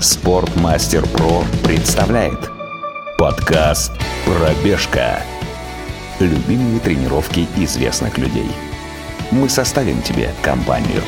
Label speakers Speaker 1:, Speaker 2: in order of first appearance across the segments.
Speaker 1: Спортмастер Про представляет подкаст «Пробежка». Любимые тренировки известных людей. Мы составим тебе компанию.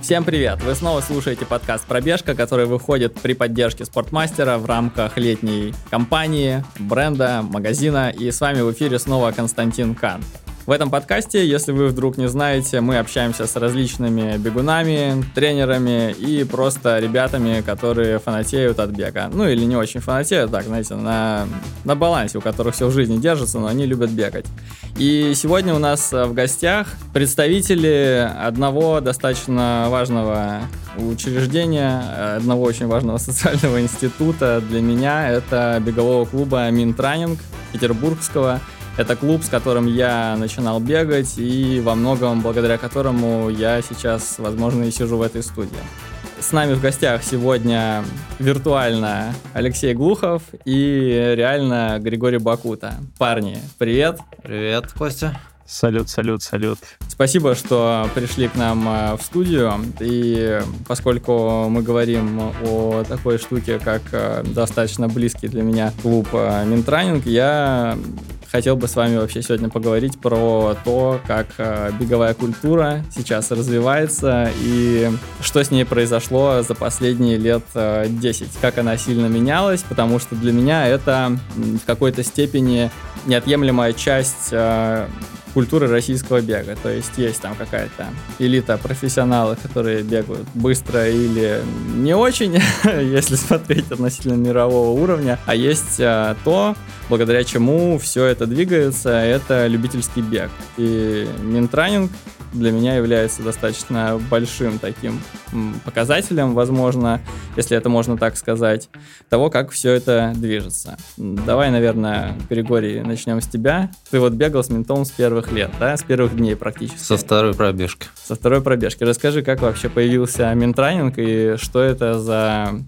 Speaker 2: Всем привет! Вы снова слушаете подкаст «Пробежка», который выходит при поддержке спортмастера в рамках летней кампании, бренда, магазина. И с вами в эфире снова Константин Кан. В этом подкасте, если вы вдруг не знаете, мы общаемся с различными бегунами, тренерами и просто ребятами, которые фанатеют от бега. Ну или не очень фанатеют, так, знаете, на, на балансе, у которых все в жизни держится, но они любят бегать. И сегодня у нас в гостях представители одного достаточно важного учреждения, одного очень важного социального института для меня. Это бегового клуба Минтранинг Петербургского. Это клуб, с которым я начинал бегать и во многом благодаря которому я сейчас, возможно, и сижу в этой студии. С нами в гостях сегодня виртуально Алексей Глухов и реально Григорий Бакута. Парни, привет.
Speaker 3: Привет, Костя.
Speaker 4: Салют, салют, салют.
Speaker 2: Спасибо, что пришли к нам э, в студию. И поскольку мы говорим о такой штуке, как э, достаточно близкий для меня клуб э, Минтранинг, я хотел бы с вами вообще сегодня поговорить про то, как беговая культура сейчас развивается и что с ней произошло за последние лет э, 10. Как она сильно менялась, потому что для меня это в какой-то степени неотъемлемая часть культуры российского бега. То есть есть там какая-то элита профессионалов, которые бегают быстро или не очень, если смотреть относительно мирового уровня. А есть а, то, благодаря чему все это двигается, это любительский бег. И Минтранинг для меня является достаточно большим таким показателем, возможно, если это можно так сказать, того, как все это движется. Давай, наверное, Григорий, начнем с тебя. Ты вот бегал с ментом с первых лет, да, с первых дней практически.
Speaker 3: Со второй пробежки.
Speaker 2: Со второй пробежки. Расскажи, как вообще появился Минтренинг и что это за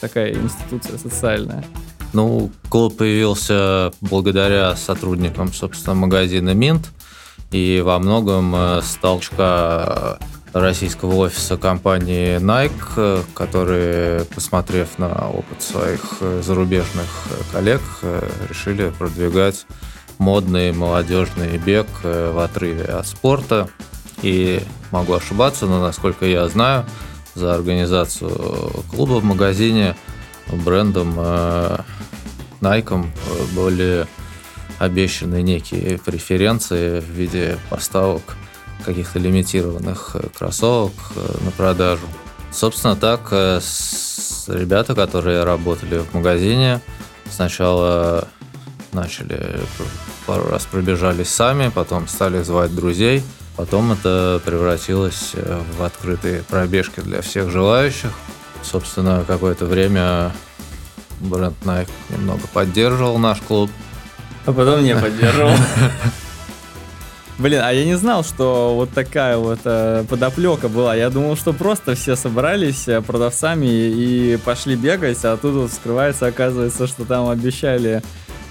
Speaker 2: такая институция социальная?
Speaker 3: Ну, клуб появился благодаря сотрудникам, собственно, магазина Минт и во многом э, с толчка российского офиса компании Nike, э, которые, посмотрев на опыт своих э, зарубежных коллег, решили продвигать модный молодежный бег в отрыве от спорта. И могу ошибаться, но насколько я знаю, за организацию клуба в магазине брендом Nike были обещаны некие преференции в виде поставок каких-то лимитированных э, кроссовок э, на продажу. Собственно, так э, ребята, которые работали в магазине, сначала начали пару раз пробежались сами, потом стали звать друзей, потом это превратилось в открытые пробежки для всех желающих. Собственно, какое-то время бренд Nike немного поддерживал наш клуб,
Speaker 2: а потом не поддерживал. Блин, а я не знал, что вот такая вот э, подоплека была. Я думал, что просто все собрались э, продавцами и пошли бегать, а тут вот скрывается, оказывается, что там обещали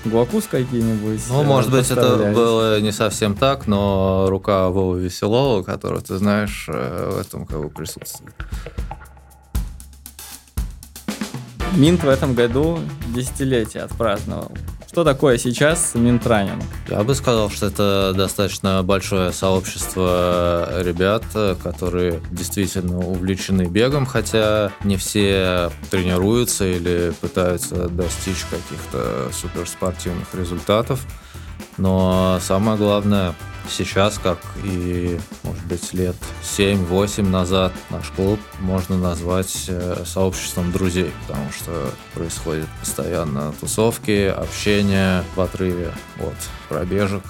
Speaker 2: гуакус какие-нибудь.
Speaker 3: Ну, э, может быть, это было не совсем так, но рука Вова Веселова, которую ты знаешь, э, в этом как бы присутствует.
Speaker 2: Минт в этом году десятилетие отпраздновал. Что такое сейчас Минтранинг?
Speaker 3: Я бы сказал, что это достаточно большое сообщество ребят, которые действительно увлечены бегом, хотя не все тренируются или пытаются достичь каких-то суперспортивных результатов. Но самое главное, сейчас, как и, может быть, лет 7-8 назад, наш клуб можно назвать э, сообществом друзей, потому что происходят постоянно тусовки, общение в отрыве от пробежек,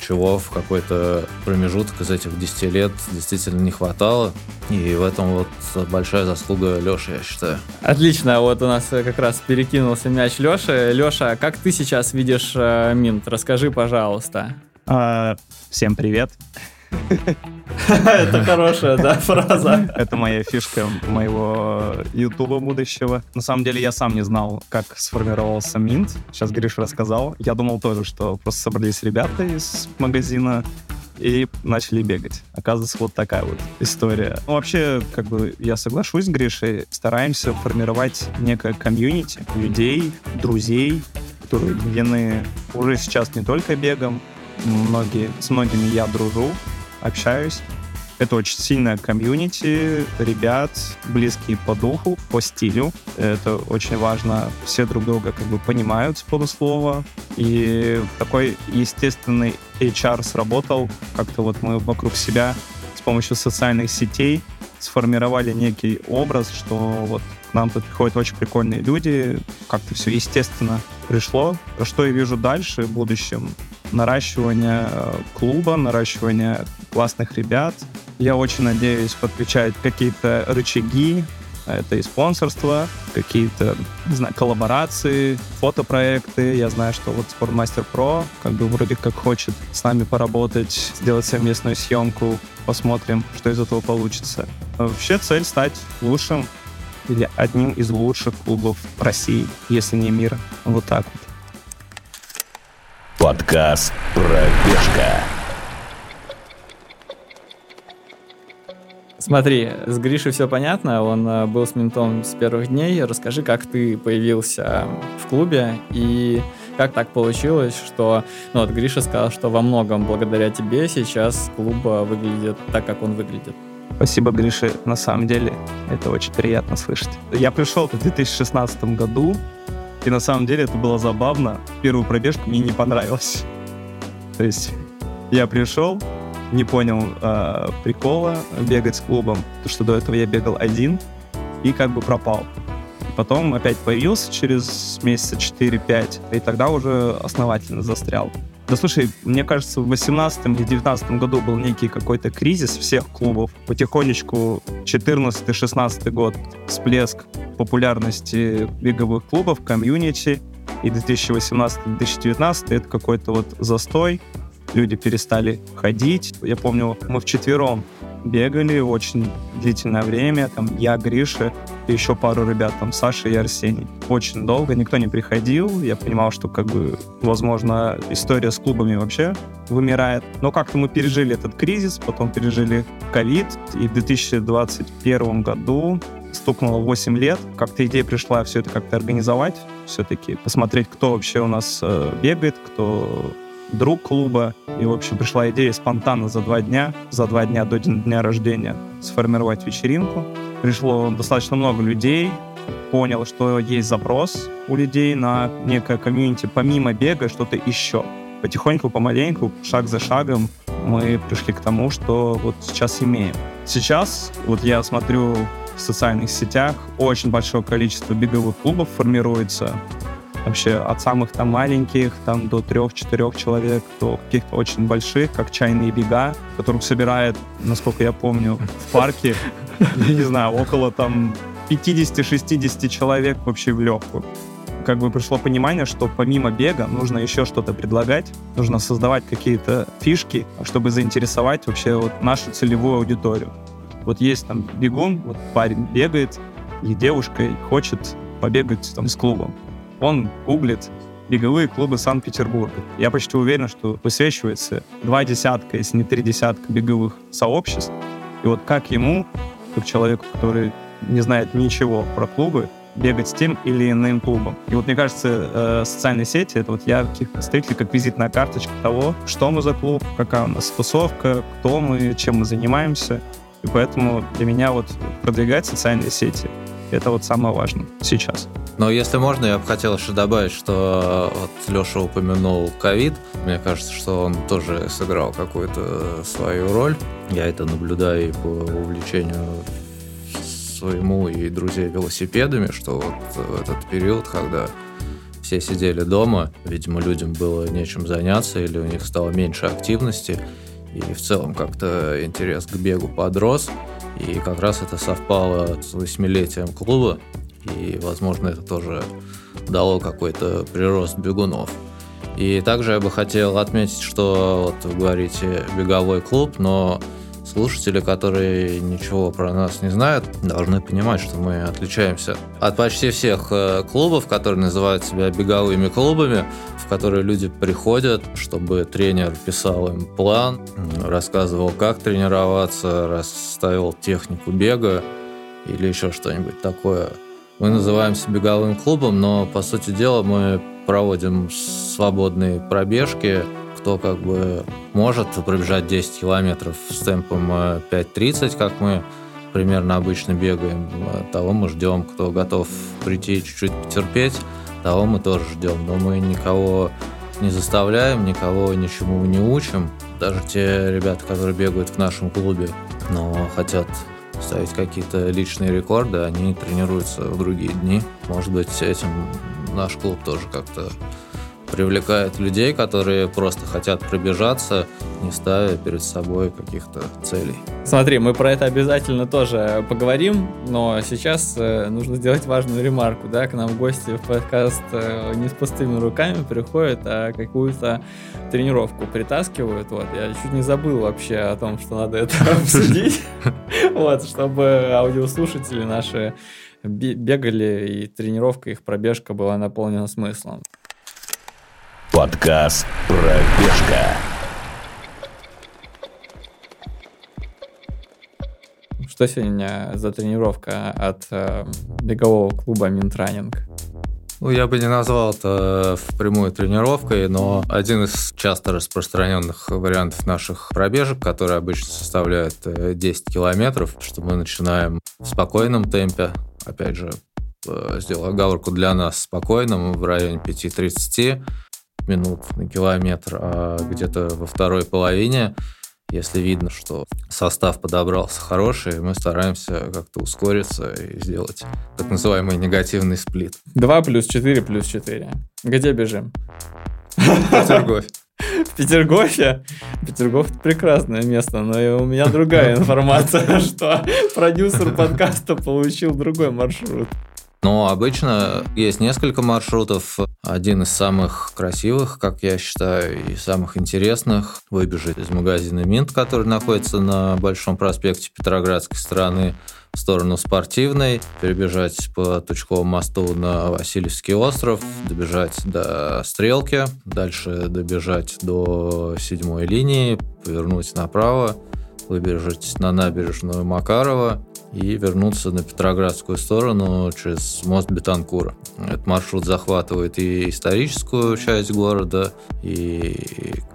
Speaker 3: чего в какой-то промежуток из этих 10 лет действительно не хватало. И в этом вот большая заслуга Леши, я считаю.
Speaker 2: Отлично, вот у нас как раз перекинулся мяч Леши. Леша, как ты сейчас видишь э, Минт? Расскажи, пожалуйста.
Speaker 4: А, всем привет.
Speaker 2: Это хорошая, да, фраза.
Speaker 4: Это моя фишка моего ютуба будущего. На самом деле я сам не знал, как сформировался Минт. Сейчас Гриш рассказал. Я думал тоже, что просто собрались ребята из магазина и начали бегать. Оказывается, вот такая вот история. Ну, вообще, как бы я соглашусь с Гришей, стараемся формировать некое комьюнити людей, друзей, которые объединены уже сейчас не только бегом, многие, с многими я дружу, общаюсь. Это очень сильная комьюнити, ребят, близкие по духу, по стилю. Это очень важно. Все друг друга как бы понимают с полуслова. И такой естественный HR сработал. Как-то вот мы вокруг себя с помощью социальных сетей сформировали некий образ, что вот к нам тут приходят очень прикольные люди, как-то все естественно пришло. Что я вижу дальше в будущем? Наращивание э, клуба, наращивание классных ребят, я очень надеюсь подключать какие-то рычаги, это и спонсорство, какие-то, не знаю, коллаборации, фотопроекты. Я знаю, что вот Sportmaster Pro как бы вроде как хочет с нами поработать, сделать совместную съемку. Посмотрим, что из этого получится. Вообще цель стать лучшим или одним из лучших клубов России, если не мира. Вот так вот.
Speaker 1: Подкаст «Пробежка».
Speaker 2: Смотри, с Гришей все понятно, он э, был с ментом с первых дней. Расскажи, как ты появился в клубе и как так получилось, что ну, вот Гриша сказал, что во многом благодаря тебе сейчас клуб э, выглядит так, как он выглядит.
Speaker 4: Спасибо, Гриша. На самом деле, это очень приятно слышать. Я пришел в 2016 году, и на самом деле это было забавно. Первую пробежку мне не понравилось. То есть я пришел, не понял э, прикола бегать с клубом, потому что до этого я бегал один и как бы пропал. Потом опять появился через месяца 4-5, и тогда уже основательно застрял. Да слушай, мне кажется, в 18 или 19 году был некий какой-то кризис всех клубов. Потихонечку 14-16 год всплеск популярности беговых клубов, комьюнити. И 2018-2019 это какой-то вот застой люди перестали ходить. Я помню, мы вчетвером бегали очень длительное время. Там я, Гриша и еще пару ребят, там Саша и Арсений. Очень долго никто не приходил. Я понимал, что как бы, возможно, история с клубами вообще вымирает. Но как-то мы пережили этот кризис, потом пережили ковид. И в 2021 году стукнуло 8 лет. Как-то идея пришла все это как-то организовать, все-таки посмотреть, кто вообще у нас э, бегает, кто друг клуба. И, в общем, пришла идея спонтанно за два дня, за два дня до дня рождения сформировать вечеринку. Пришло достаточно много людей, понял, что есть запрос у людей на некое комьюнити, помимо бега, что-то еще. Потихоньку, помаленьку, шаг за шагом мы пришли к тому, что вот сейчас имеем. Сейчас вот я смотрю в социальных сетях, очень большое количество беговых клубов формируется, вообще от самых там маленьких, там до трех-четырех человек, до каких-то очень больших, как чайные бега, которых собирает, насколько я помню, в парке, я не знаю, около там 50-60 человек вообще в легкую. Как бы пришло понимание, что помимо бега нужно еще что-то предлагать, нужно создавать какие-то фишки, чтобы заинтересовать вообще вот нашу целевую аудиторию. Вот есть там бегун, вот парень бегает, и девушка хочет побегать там с клубом он гуглит беговые клубы Санкт-Петербурга. Я почти уверен, что высвечивается два десятка, если не три десятка беговых сообществ. И вот как ему, как человеку, который не знает ничего про клубы, бегать с тем или иным клубом. И вот мне кажется, э, социальные сети — это вот ярких представителей, как визитная карточка того, что мы за клуб, какая у нас тусовка, кто мы, чем мы занимаемся. И поэтому для меня вот продвигать социальные сети — это вот самое важное сейчас.
Speaker 3: Но если можно, я бы хотел еще добавить, что вот Леша упомянул ковид. Мне кажется, что он тоже сыграл какую-то свою роль. Я это наблюдаю и по увлечению своему и друзей велосипедами, что вот в этот период, когда все сидели дома, видимо, людям было нечем заняться или у них стало меньше активности, и в целом как-то интерес к бегу подрос, и как раз это совпало с восьмилетием клуба, и, возможно, это тоже дало какой-то прирост бегунов. И также я бы хотел отметить, что вот вы говорите беговой клуб, но слушатели, которые ничего про нас не знают, должны понимать, что мы отличаемся от почти всех э, клубов, которые называют себя беговыми клубами. Которые люди приходят, чтобы тренер писал им план, рассказывал, как тренироваться, расставил технику бега или еще что-нибудь такое. Мы называемся беговым клубом, но, по сути дела, мы проводим свободные пробежки. Кто как бы может пробежать 10 километров с темпом 5.30, э, как мы примерно обычно бегаем, того мы ждем. Кто готов прийти чуть-чуть потерпеть, того мы тоже ждем. Но мы никого не заставляем, никого ничему не учим. Даже те ребята, которые бегают в нашем клубе, но хотят ставить какие-то личные рекорды, они тренируются в другие дни. Может быть, этим наш клуб тоже как-то привлекает людей, которые просто хотят пробежаться, не ставя перед собой каких-то целей.
Speaker 2: Смотри, мы про это обязательно тоже поговорим, но сейчас э, нужно сделать важную ремарку, да, к нам гости в подкаст э, не с пустыми руками приходят, а какую-то тренировку притаскивают, вот, я чуть не забыл вообще о том, что надо это обсудить, вот, чтобы аудиослушатели наши бегали, и тренировка, их пробежка была наполнена смыслом.
Speaker 1: Подкаст «Пробежка».
Speaker 2: Что сегодня за тренировка от э, бегового клуба Минтранинг?
Speaker 3: Ну, я бы не назвал это впрямую тренировкой, но один из часто распространенных вариантов наших пробежек, которые обычно составляют 10 э, километров, что мы начинаем в спокойном темпе, опять же, э, сделал оговорку для нас спокойным в районе 5.30, минут на километр, а где-то во второй половине, если видно, что состав подобрался хороший, мы стараемся как-то ускориться и сделать так называемый негативный сплит.
Speaker 2: 2 плюс 4 плюс 4. Где бежим?
Speaker 3: Петергоф.
Speaker 2: В Петергофе? Петергоф – прекрасное место, но у меня другая информация, что продюсер подкаста получил другой маршрут.
Speaker 3: Но обычно есть несколько маршрутов. Один из самых красивых, как я считаю, и самых интересных – выбежать из магазина Минт, который находится на Большом проспекте Петроградской стороны, в сторону спортивной, перебежать по Тучковому мосту на Васильевский остров, добежать до Стрелки, дальше добежать до седьмой линии, повернуть направо, выбежать на набережную Макарова, и вернуться на Петроградскую сторону через мост Бетанкура. Этот маршрут захватывает и историческую часть города, и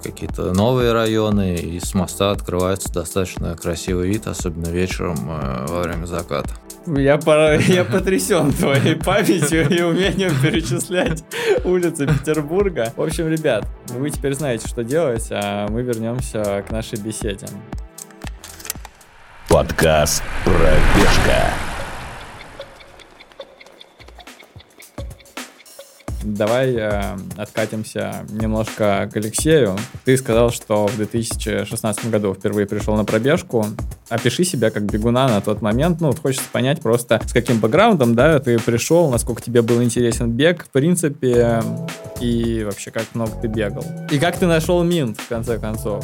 Speaker 3: какие-то новые районы, и с моста открывается достаточно красивый вид, особенно вечером э, во время заката.
Speaker 2: Я, пора, я потрясен твоей памятью и умением перечислять улицы Петербурга. В общем, ребят, вы теперь знаете, что делать, а мы вернемся к нашей беседе.
Speaker 1: Подкаст «Пробежка».
Speaker 2: Давай э, откатимся немножко к Алексею. Ты сказал, что в 2016 году впервые пришел на пробежку. Опиши себя как бегуна на тот момент. Ну, вот хочется понять просто, с каким бэкграундом, да, ты пришел, насколько тебе был интересен бег, в принципе, и вообще, как много ты бегал. И как ты нашел Минт, в конце концов.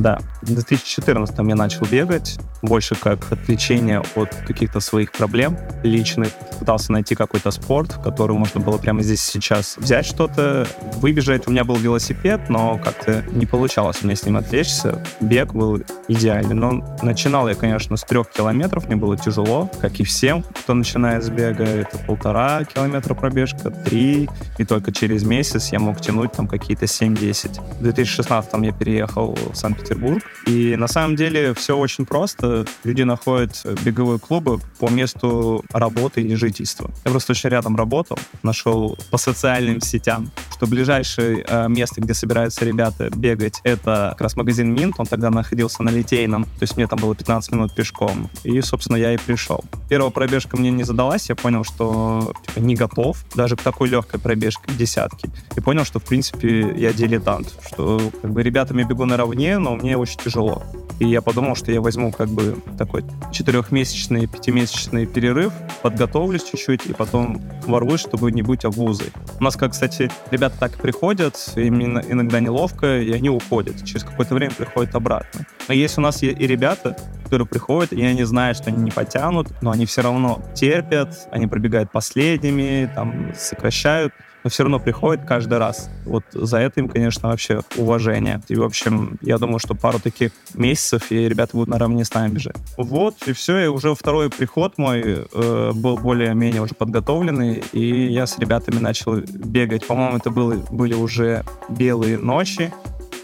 Speaker 4: Да, в 2014 я начал бегать, больше как отвлечение от каких-то своих проблем личных. Пытался найти какой-то спорт, в который можно было прямо здесь сейчас взять что-то, выбежать. У меня был велосипед, но как-то не получалось у меня с ним отвлечься. Бег был идеальный. Но начинал я, конечно, с трех километров, мне было тяжело, как и всем, кто начинает с бега. Это полтора километра пробежка, три, и только через месяц я мог тянуть там какие-то 7-10. В 2016 я переехал в Санкт-Петербург Санкт-Петербург. И на самом деле все очень просто. Люди находят беговые клубы по месту работы и жительства. Я просто очень рядом работал, нашел по социальным сетям, что ближайшее э, место, где собираются ребята бегать, это как раз магазин Минт. Он тогда находился на Литейном, то есть мне там было 15 минут пешком. И, собственно, я и пришел. Первая пробежка мне не задалась, я понял, что типа, не готов даже к такой легкой пробежке десятки. И понял, что, в принципе, я дилетант, что как бы ребятами бегу наравне, но мне очень тяжело. И я подумал, что я возьму как бы такой четырехмесячный, пятимесячный перерыв, подготовлюсь чуть-чуть и потом ворвусь, чтобы не быть обузой. У нас, как, кстати, ребята так приходят, им иногда неловко, и они уходят. Через какое-то время приходят обратно. Но есть у нас и ребята, которые приходят, и они знают, что они не потянут, но они все равно терпят, они пробегают последними, там, сокращают но все равно приходят каждый раз. Вот за это им, конечно, вообще уважение. И, в общем, я думаю, что пару таких месяцев, и ребята будут наравне с нами бежать. Вот, и все, и уже второй приход мой э, был более-менее уже подготовленный, и я с ребятами начал бегать. По-моему, это было, были уже белые ночи,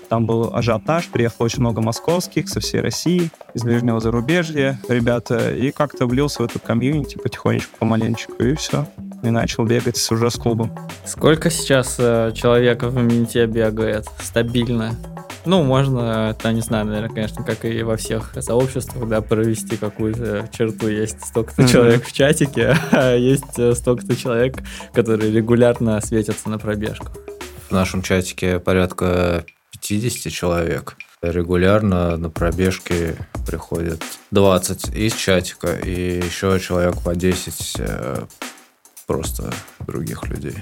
Speaker 4: там был ажиотаж, приехало очень много московских со всей России, из ближнего зарубежья ребята, и как-то влился в эту комьюнити потихонечку, помаленечку, и все. И начал бегать уже с клубом.
Speaker 2: Сколько сейчас э, человек в Минте бегает стабильно? Ну, можно, это, не знаю, наверное, конечно, как и во всех сообществах, да, провести какую-то черту. Есть столько-то mm-hmm. человек в чатике, а есть э, столько-то человек, которые регулярно светятся на пробежку.
Speaker 3: В нашем чатике порядка 50 человек. Регулярно на пробежки приходит 20 из чатика и еще человек по 10 э, просто других людей.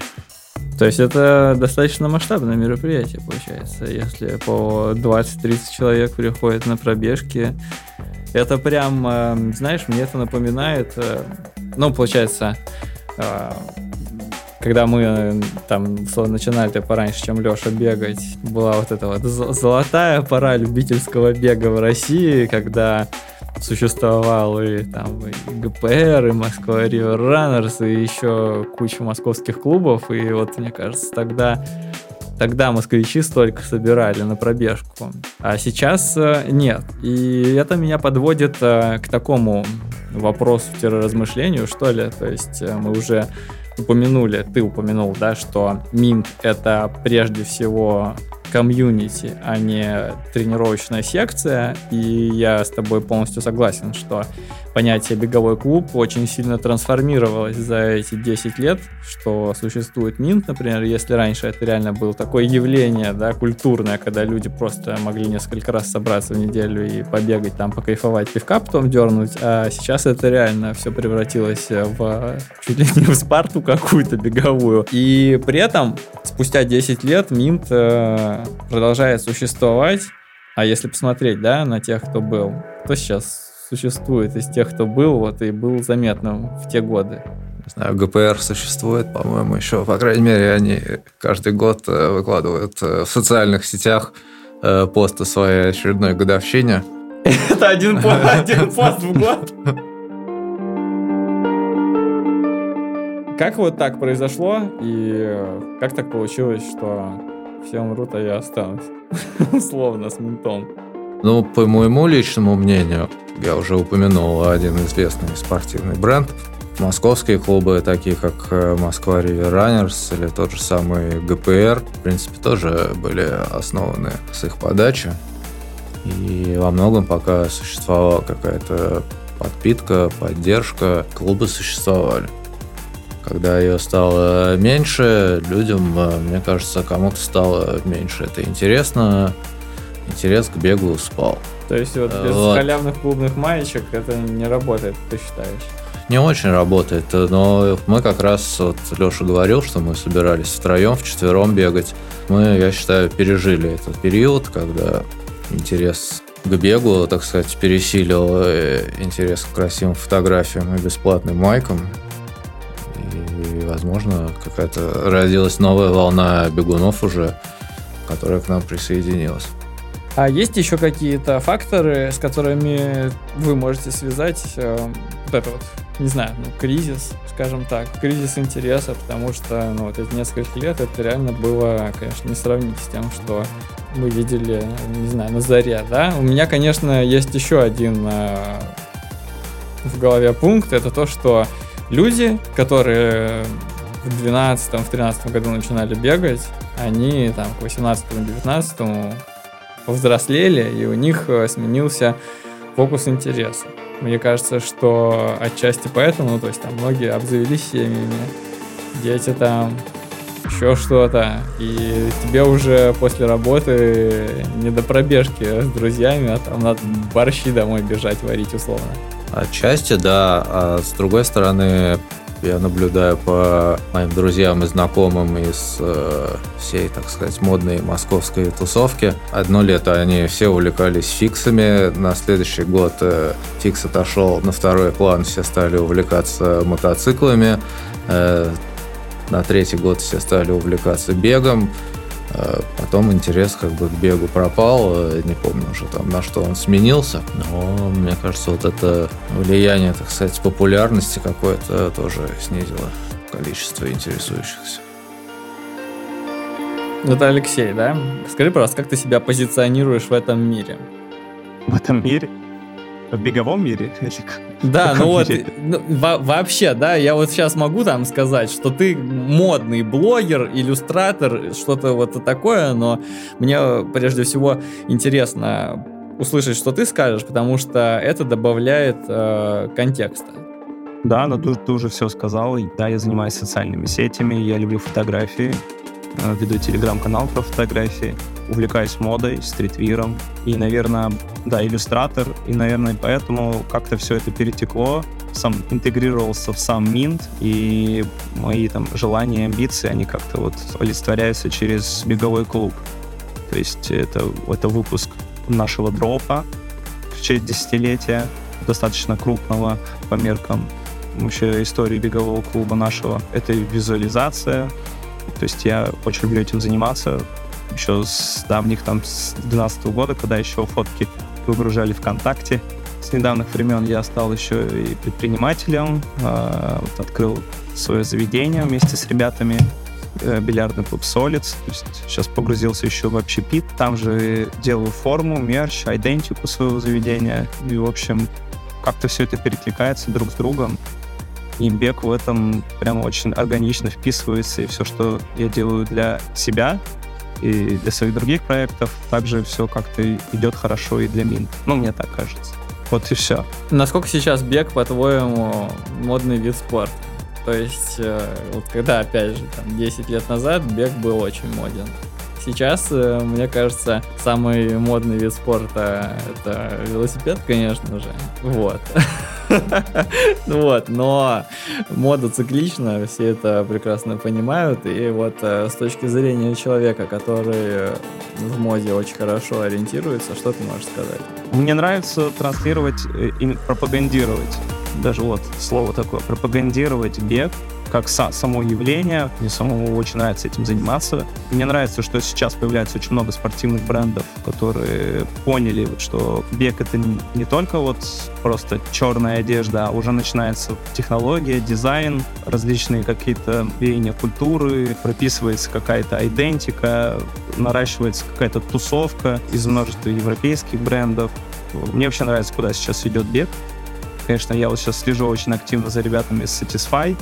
Speaker 2: То есть это достаточно масштабное мероприятие, получается, если по 20-30 человек приходят на пробежки. Это прям, э, знаешь, мне это напоминает, э, ну, получается, когда мы э, там начинали пораньше, чем Леша бегать, была вот эта вот золотая пора любительского бега в России, когда существовал и там и ГПР, и Москва River Runners, и еще куча московских клубов, и вот, мне кажется, тогда Тогда москвичи столько собирали на пробежку, а сейчас э, нет. И это меня подводит э, к такому вопросу-размышлению, что ли. То есть мы уже упомянули, ты упомянул, да, что Минт это прежде всего комьюнити, а не тренировочная секция. И я с тобой полностью согласен, что понятие беговой клуб очень сильно трансформировалось за эти 10 лет, что существует Минт, например, если раньше это реально было такое явление, да, культурное, когда люди просто могли несколько раз собраться в неделю и побегать там, покайфовать, пивка потом дернуть, а сейчас это реально все превратилось в чуть ли не в Спарту какую-то беговую. И при этом спустя 10 лет Минт э, продолжает существовать, а если посмотреть, да, на тех, кто был, кто сейчас существует из тех, кто был, вот и был заметным в те годы?
Speaker 3: Не знаю, ГПР существует, по-моему, еще. По крайней мере, они каждый год э, выкладывают э, в социальных сетях э, пост о своей очередной годовщине.
Speaker 2: Это один пост в год? Как вот так произошло, и как так получилось, что все умрут, а я останусь? Условно, с ментом.
Speaker 3: Ну, по моему личному мнению, я уже упомянул один известный спортивный бренд. Московские клубы, такие как э, Москва River Runners или тот же самый ГПР, в принципе, тоже были основаны с их подачи. И во многом пока существовала какая-то подпитка, поддержка, клубы существовали. Когда ее стало меньше, людям, э, мне кажется, кому-то стало меньше это интересно, интерес к бегу спал.
Speaker 2: То есть вот без вот. халявных клубных маечек это не работает, ты считаешь?
Speaker 3: Не очень работает, но мы как раз, вот Леша говорил, что мы собирались втроем, вчетвером бегать. Мы, я считаю, пережили этот период, когда интерес к бегу, так сказать, пересилил э, интерес к красивым фотографиям и бесплатным майкам. И, возможно, какая-то родилась новая волна бегунов уже, которая к нам присоединилась.
Speaker 2: А есть еще какие-то факторы, с которыми вы можете связать э, вот это вот, не знаю, ну, кризис, скажем так, кризис интереса, потому что, ну, вот эти несколько лет это реально было, конечно, не сравнить с тем, что мы видели, не знаю, на заре, да. У меня, конечно, есть еще один э, в голове пункт, это то, что люди, которые в 12 в 13 году начинали бегать, они там к 18-19 повзрослели, и у них э, сменился фокус интереса. Мне кажется, что отчасти поэтому, ну, то есть там многие обзавелись семьями, дети там, еще что-то, и тебе уже после работы не до пробежки с друзьями, а там надо борщи домой бежать варить условно.
Speaker 3: Отчасти, да, а с другой стороны, я наблюдаю по моим друзьям и знакомым из э, всей, так сказать, модной московской тусовки. Одно лето они все увлекались фиксами, на следующий год э, фикс отошел на второй план, все стали увлекаться мотоциклами. Э, на третий год все стали увлекаться бегом. Э, потом интерес как бы к бегу пропал, э, не помню уже там на что он сменился, но мне кажется, вот это влияние, так сказать, популярности какое-то тоже снизило количество интересующихся.
Speaker 2: Это Алексей, да? Скажи, пожалуйста, как ты себя позиционируешь в этом мире?
Speaker 4: В этом мире? В беговом мире?
Speaker 2: Да, ну вот, ну, во вообще, да, я вот сейчас могу там сказать, что ты модный блогер, иллюстратор, что-то вот такое, но мне прежде всего интересно услышать, что ты скажешь, потому что это добавляет э, контекста.
Speaker 4: Да, но ты, ты уже все сказал. Да, я занимаюсь социальными сетями, я люблю фотографии, веду телеграм-канал про фотографии, увлекаюсь модой, стритвиром. И, наверное, да, иллюстратор. И, наверное, поэтому как-то все это перетекло, сам интегрировался в сам Минт, и мои там желания, амбиции, они как-то вот олицетворяются через беговой клуб. То есть это, это выпуск нашего дропа в честь десятилетия, достаточно крупного по меркам вообще истории бегового клуба нашего. Это визуализация, то есть я очень люблю этим заниматься еще с давних, там, с 2012 года, когда еще фотки выгружали ВКонтакте. С недавних времен я стал еще и предпринимателем, э, вот открыл свое заведение вместе с ребятами, э, бильярдный клуб Солиц. Сейчас погрузился еще в общепит. Там же делаю форму, мерч, идентику своего заведения. И, в общем, как-то все это перекликается друг с другом. И бег в этом прям очень органично вписывается, и все, что я делаю для себя и для своих других проектов, также все как-то идет хорошо и для Мин. Ну, мне так кажется. Вот и все.
Speaker 2: Насколько сейчас бег, по-твоему, модный вид спорта? То есть, э, вот когда, опять же, там, 10 лет назад бег был очень моден. Сейчас, э, мне кажется, самый модный вид спорта это велосипед, конечно же. Вот. Вот, но мода циклична, все это прекрасно понимают, и вот э, с точки зрения человека, который в моде очень хорошо ориентируется, что ты можешь сказать?
Speaker 4: Мне нравится транслировать и пропагандировать. Даже вот слово такое, пропагандировать бег как са- само явление. Мне самому очень нравится этим заниматься. Мне нравится, что сейчас появляется очень много спортивных брендов, которые поняли, что бег это не, только вот просто черная одежда, а уже начинается технология, дизайн, различные какие-то веяния культуры, прописывается какая-то идентика, наращивается какая-то тусовка из множества европейских брендов. Мне вообще нравится, куда сейчас идет бег. Конечно, я вот сейчас слежу очень активно за ребятами из Satisfy,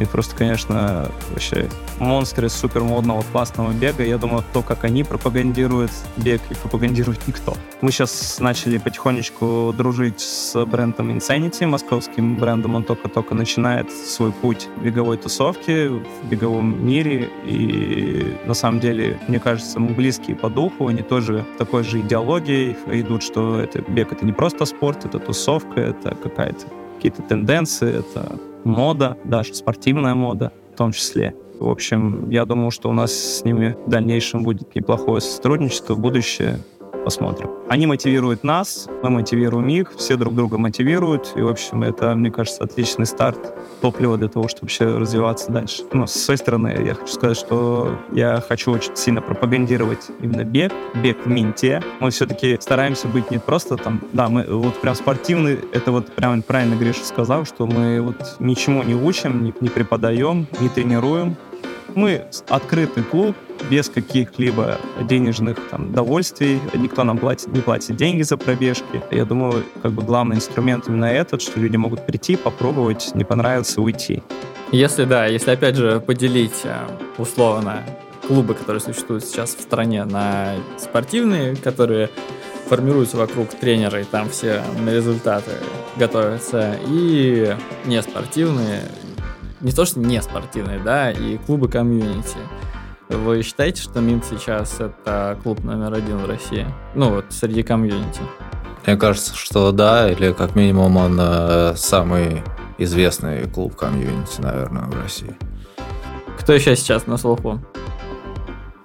Speaker 4: и просто, конечно, вообще монстры супер модного классного бега. Я думаю, то, как они пропагандируют бег, и пропагандирует никто. Мы сейчас начали потихонечку дружить с брендом Insanity, московским брендом. Он только-только начинает свой путь в беговой тусовке, в беговом мире. И на самом деле, мне кажется, мы близкие по духу. Они тоже такой же идеологией идут, что это бег — это не просто спорт, это тусовка, это какая-то какие-то тенденции, это мода, даже спортивная мода в том числе. В общем, я думаю, что у нас с ними в дальнейшем будет неплохое сотрудничество, будущее посмотрим. Они мотивируют нас, мы мотивируем их, все друг друга мотивируют, и, в общем, это, мне кажется, отличный старт, топливо для того, чтобы вообще развиваться дальше. Но с своей стороны я хочу сказать, что я хочу очень сильно пропагандировать именно бег, бег в Минте. Мы все-таки стараемся быть не просто там, да, мы вот прям спортивный, это вот прям правильно Гриша сказал, что мы вот ничему не учим, не, не преподаем, не тренируем, мы открытый клуб, без каких-либо денежных там, довольствий, никто нам платит, не платит деньги за пробежки. Я думаю, как бы главный инструмент именно этот, что люди могут прийти, попробовать, не понравится, уйти.
Speaker 2: Если да, если опять же поделить э, условно клубы, которые существуют сейчас в стране, на спортивные, которые формируются вокруг тренера, и там все на результаты готовятся, и неспортивные, не то, что не спортивные, да, и клубы комьюнити. Вы считаете, что Минт сейчас это клуб номер один в России? Ну вот, среди комьюнити.
Speaker 3: Мне кажется, что да, или как минимум он э, самый известный клуб комьюнити, наверное, в России.
Speaker 2: Кто еще сейчас на слуху?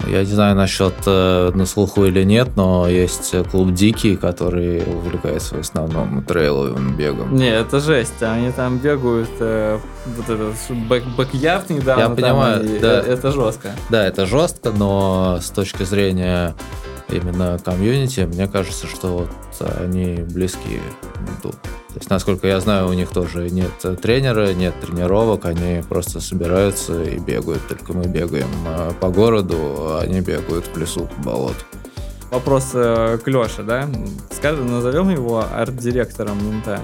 Speaker 3: Я не знаю насчет э, на слуху или нет, но есть клуб Дикий, который увлекается в основном трейловым бегом.
Speaker 2: Не, это жесть. Они там бегают э, вот этот back back недавно.
Speaker 3: Я понимаю,
Speaker 2: там,
Speaker 3: да.
Speaker 2: Это, это жестко.
Speaker 3: Да, это жестко, но с точки зрения именно комьюнити, мне кажется, что вот они близки. То есть, насколько я знаю, у них тоже нет тренера, нет тренировок, они просто собираются и бегают. Только мы бегаем а, по городу, а они бегают в лесу по болоту.
Speaker 2: Вопрос э, к Леше, да? Скажем, назовем его арт-директором мента.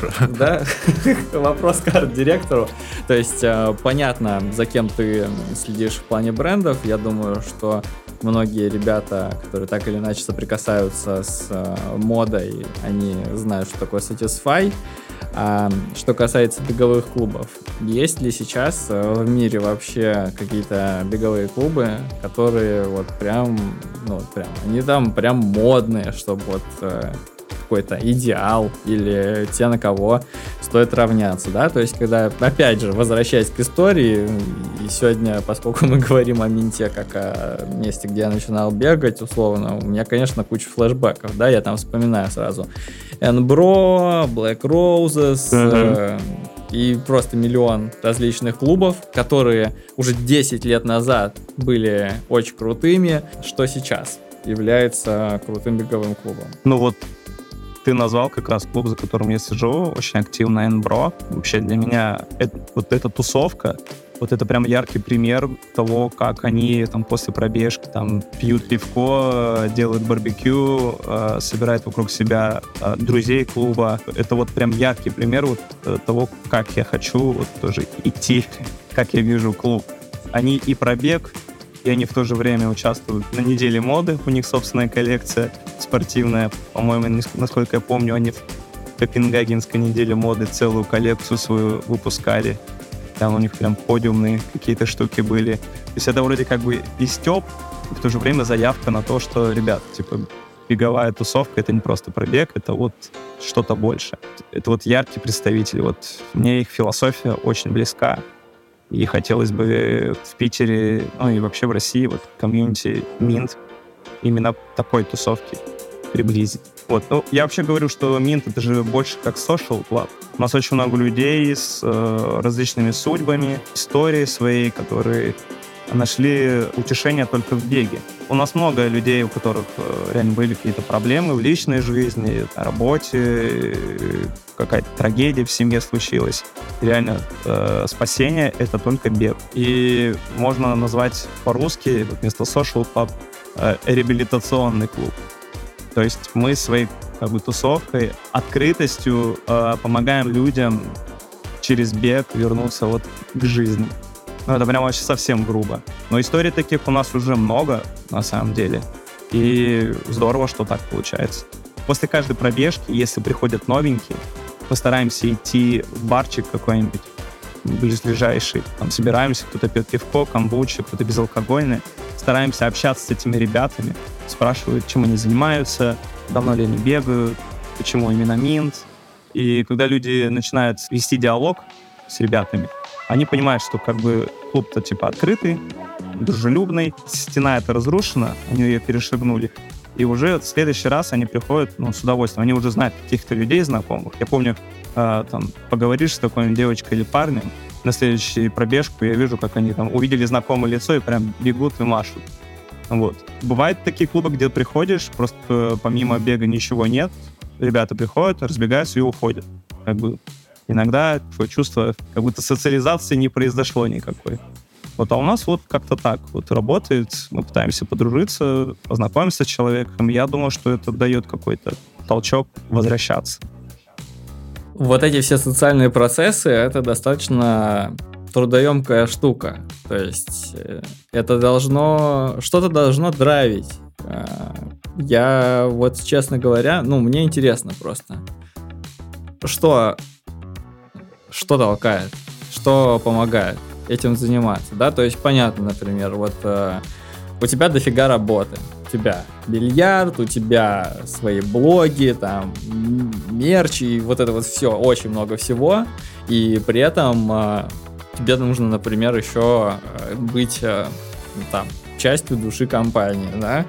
Speaker 2: Да? Вопрос к арт-директору. То есть, э, понятно, за кем ты следишь в плане брендов. Я думаю, что многие ребята, которые так или иначе соприкасаются с э, модой, они знают, что такое Satisfy. А, что касается беговых клубов, есть ли сейчас э, в мире вообще какие-то беговые клубы, которые вот прям, ну вот прям, они там прям модные, чтобы вот э, какой-то идеал или те, на кого стоит равняться, да, то есть когда, опять же, возвращаясь к истории, и сегодня, поскольку мы говорим о Минте как о месте, где я начинал бегать, условно, у меня, конечно, куча флешбеков, да, я там вспоминаю сразу Энбро, Black Roses, э, и просто миллион различных клубов, которые уже 10 лет назад были очень крутыми, что сейчас является крутым беговым клубом.
Speaker 4: Ну вот ты назвал как раз клуб, за которым я сижу, очень активно Энбро. Вообще для меня это, вот эта тусовка, вот это прям яркий пример того, как они там после пробежки там пьют пивко, делают барбекю, э, собирают вокруг себя э, друзей клуба. Это вот прям яркий пример вот э, того, как я хочу вот тоже идти, как я вижу клуб. Они и пробег, и они в то же время участвуют на неделе моды, у них собственная коллекция спортивная, по-моему, насколько я помню, они в Копенгагенской неделе моды целую коллекцию свою выпускали, там у них прям подиумные какие-то штуки были. То есть это вроде как бы и степ, и в то же время заявка на то, что, ребят, типа, беговая тусовка — это не просто пробег, это вот что-то больше. Это вот яркий представитель. Вот мне их философия очень близка. И хотелось бы в Питере, ну и вообще в России, вот комьюнити Минт именно такой тусовки приблизить. Вот. Ну, я вообще говорю, что Минт это же больше как social club. У нас очень много людей с э, различными судьбами, историей своей, которые нашли утешение только в беге. У нас много людей, у которых э, реально были какие-то проблемы в личной жизни, на работе, какая-то трагедия в семье случилась. реально э, спасение — это только бег. И можно назвать по-русски вместо social club э, реабилитационный клуб. То есть мы своей как бы, тусовкой, открытостью э, помогаем людям через бег вернуться вот к жизни. Ну, это прям вообще совсем грубо. Но историй таких у нас уже много, на самом деле. И здорово, что так получается. После каждой пробежки, если приходят новенькие, постараемся идти в барчик какой-нибудь близлежащий. Там собираемся, кто-то пьет пивко, камбучи, кто-то безалкогольный. Стараемся общаться с этими ребятами, спрашивают, чем они занимаются, давно ли они бегают, почему именно Минт. И когда люди начинают вести диалог с ребятами, они понимают, что как бы клуб-то типа открытый, дружелюбный, стена эта разрушена, они ее перешагнули, и уже в следующий раз они приходят ну, с удовольствием. Они уже знают каких-то людей знакомых. Я помню, э, там, поговоришь с такой девочкой или парнем, на следующую пробежку я вижу, как они там увидели знакомое лицо и прям бегут и машут. Вот. Бывают такие клубы, где приходишь, просто помимо бега ничего нет, ребята приходят, разбегаются и уходят. Как бы иногда чувство, как будто социализации не произошло никакой. Вот, а у нас вот как-то так вот работает. Мы пытаемся подружиться, познакомиться с человеком. Я думаю, что это дает какой-то толчок возвращаться.
Speaker 2: Вот эти все социальные процессы, это достаточно трудоемкая штука. То есть э, это должно, что-то должно драйвить. Э, я вот, честно говоря, ну, мне интересно просто. Что, что толкает? Что помогает? этим заниматься, да, то есть понятно, например, вот э, у тебя дофига работы, у тебя бильярд, у тебя свои блоги, там, мерч и вот это вот все, очень много всего, и при этом э, тебе нужно, например, еще э, быть э, там частью души компании, да?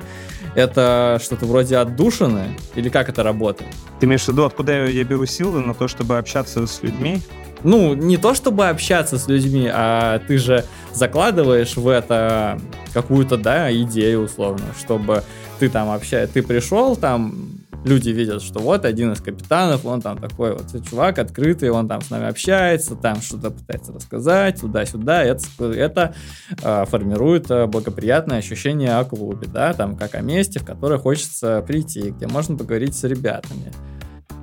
Speaker 2: Это что-то вроде отдушины? Или как это работает?
Speaker 4: Ты имеешь в виду, откуда я, беру силы на то, чтобы общаться с людьми?
Speaker 2: Ну, не то чтобы общаться с людьми, а ты же закладываешь в это какую-то, да, идею условно, чтобы ты там общаешься, ты пришел там, люди видят, что вот один из капитанов, он там такой вот чувак открытый, он там с нами общается, там что-то пытается рассказать, туда-сюда. Это, это э, формирует э, благоприятное ощущение о клубе, да, там как о месте, в которое хочется прийти, где можно поговорить с ребятами.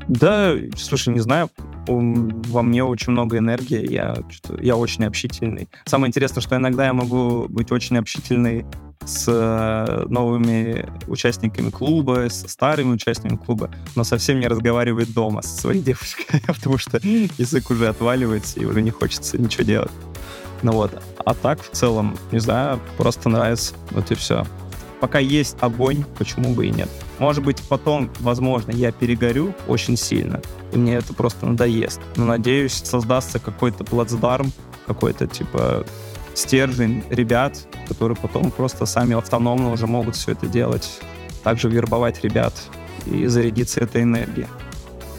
Speaker 4: Да, слушай, не знаю, во мне очень много энергии, я, я очень общительный. Самое интересное, что иногда я могу быть очень общительный с э, новыми участниками клуба, с старыми участниками клуба, но совсем не разговаривает дома со своей девушкой, потому что язык уже отваливается и уже не хочется ничего делать. Ну вот. А так, в целом, не знаю, просто нравится. Вот и все. Пока есть огонь, почему бы и нет. Может быть, потом, возможно, я перегорю очень сильно, и мне это просто надоест. Но, надеюсь, создастся какой-то плацдарм, какой-то, типа, стержень ребят, которые потом просто сами автономно уже могут все это делать. Также вербовать ребят и зарядиться этой энергией.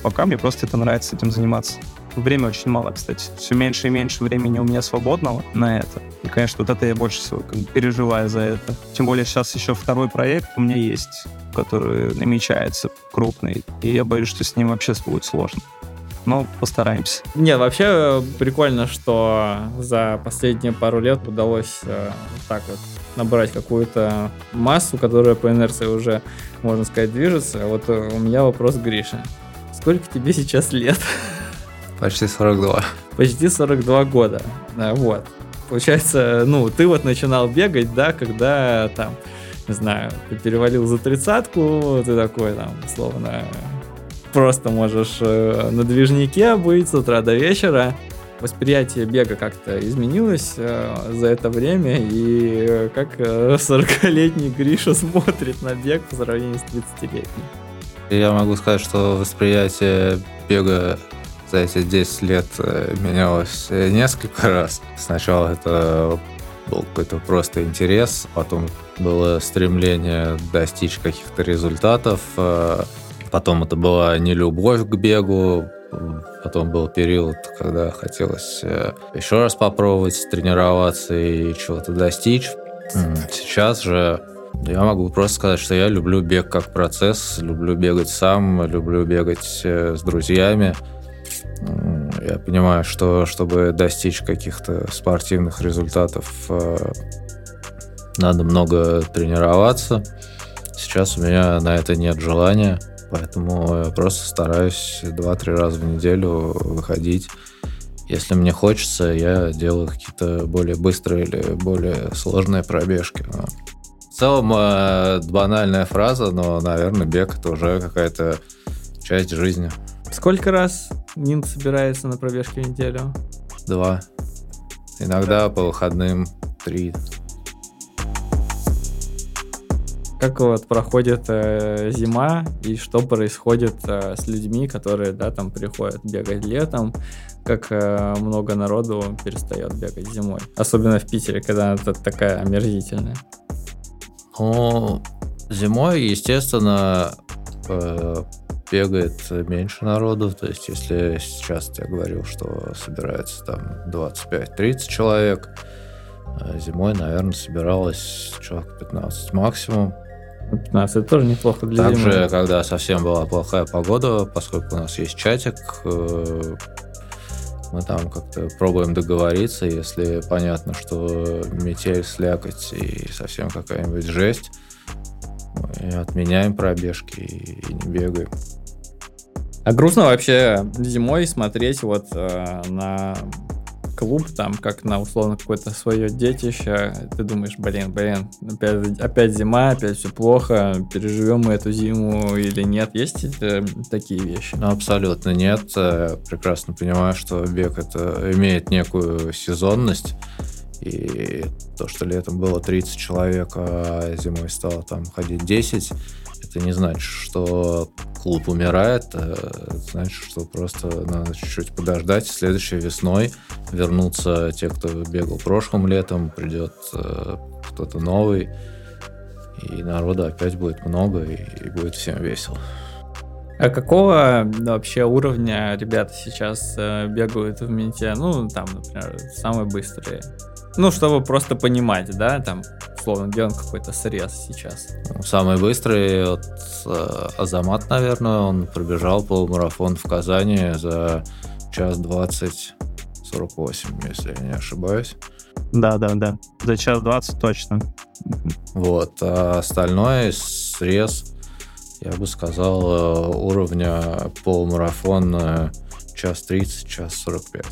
Speaker 4: Пока мне просто это нравится этим заниматься. Время очень мало, кстати. Все меньше и меньше времени у меня свободного на это. И, конечно, вот это я больше всего как переживаю за это. Тем более сейчас еще второй проект у меня есть, который намечается крупный. И я боюсь, что с ним вообще будет сложно но постараемся.
Speaker 2: Не, вообще э, прикольно, что за последние пару лет удалось э, так вот набрать какую-то массу, которая по инерции уже, можно сказать, движется. Вот э, у меня вопрос Гриша. Сколько тебе сейчас лет?
Speaker 3: Почти 42.
Speaker 2: Почти 42 года. Да, вот. Получается, ну, ты вот начинал бегать, да, когда там, не знаю, ты перевалил за тридцатку, ты такой там, условно, просто можешь э, на движнике быть с утра до вечера. Восприятие бега как-то изменилось э, за это время, и э, как 40-летний Гриша смотрит на бег по сравнению с 30-летним.
Speaker 3: Я могу сказать, что восприятие бега за эти 10 лет менялось несколько раз. Сначала это был какой-то просто интерес, потом было стремление достичь каких-то результатов, Потом это была не любовь к бегу, потом был период, когда хотелось э, еще раз попробовать тренироваться и чего-то достичь. Сейчас же я могу просто сказать, что я люблю бег как процесс, люблю бегать сам, люблю бегать э, с друзьями. Я понимаю, что чтобы достичь каких-то спортивных результатов, э, надо много тренироваться. Сейчас у меня на это нет желания. Поэтому я просто стараюсь 2-3 раза в неделю выходить. Если мне хочется, я делаю какие-то более быстрые или более сложные пробежки. Но в целом, э, банальная фраза, но, наверное, бег это уже какая-то часть жизни.
Speaker 2: Сколько раз Нин собирается на пробежке в неделю?
Speaker 3: Два. Иногда по выходным три.
Speaker 2: как вот проходит э, зима и что происходит э, с людьми, которые, да, там приходят бегать летом, как э, много народу перестает бегать зимой. Особенно в Питере, когда это такая омерзительная.
Speaker 3: Ну, зимой, естественно, э, бегает меньше народу. То есть, если сейчас я говорил, что собирается там 25-30 человек, э, зимой, наверное, собиралось человек 15 максимум.
Speaker 2: 15, это тоже неплохо для
Speaker 3: Также,
Speaker 2: зимы.
Speaker 3: когда совсем была плохая погода, поскольку у нас есть чатик, э, мы там как-то пробуем договориться, если понятно, что метель, слякоть и совсем какая-нибудь жесть, мы отменяем пробежки и не бегаем.
Speaker 2: А грустно вообще зимой смотреть вот э, на клуб, там, как на условно какое-то свое детище, ты думаешь, блин, блин, опять, опять зима, опять все плохо, переживем мы эту зиму или нет? Есть э, такие вещи?
Speaker 3: Ну, абсолютно нет. Э, прекрасно понимаю, что бег это имеет некую сезонность. И то, что летом было 30 человек, а зимой стало там ходить 10, это не значит, что клуб умирает, это значит, что просто надо чуть-чуть подождать. Следующей весной вернутся те, кто бегал прошлым летом, придет э, кто-то новый. И народа опять будет много, и, и будет всем весело.
Speaker 2: А какого вообще уровня ребята сейчас э, бегают в менте? Ну, там, например, самые быстрые. Ну, чтобы просто понимать, да, там, условно, где он какой-то срез сейчас.
Speaker 3: Самый быстрый, вот, э, Азамат, наверное, он пробежал полумарафон в Казани за час двадцать сорок восемь, если я не ошибаюсь.
Speaker 4: Да, да, да. За час двадцать точно.
Speaker 3: Вот. А остальное срез, я бы сказал, э, уровня полумарафон э, час 30, час 45.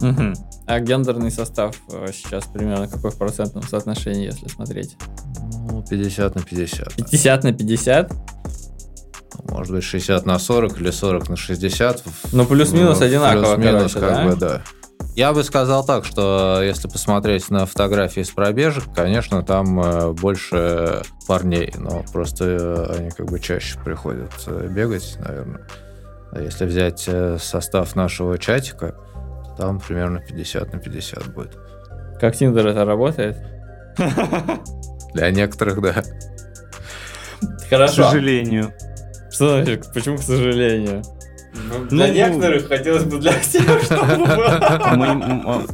Speaker 2: Угу. А гендерный состав э, сейчас примерно какой в процентном соотношении, если смотреть?
Speaker 3: Ну, 50 на 50.
Speaker 2: 50 на 50?
Speaker 3: Может быть, 60 на 40 или 40 на 60.
Speaker 2: Ну, плюс-минус одинаково,
Speaker 3: плюс-минус,
Speaker 2: короче,
Speaker 3: как
Speaker 2: да?
Speaker 3: бы, да. Я бы сказал так, что если посмотреть на фотографии с пробежек, конечно, там э, больше парней, но просто э, они как бы чаще приходят бегать, наверное. А если взять э, состав нашего чатика, то там примерно 50 на 50 будет.
Speaker 2: Как Тиндер это работает?
Speaker 3: Для некоторых, да.
Speaker 4: К
Speaker 2: Хорошо.
Speaker 4: сожалению.
Speaker 2: Что значит, почему к сожалению? Для
Speaker 4: Ну,
Speaker 2: некоторых хотелось бы для всех, чтобы было.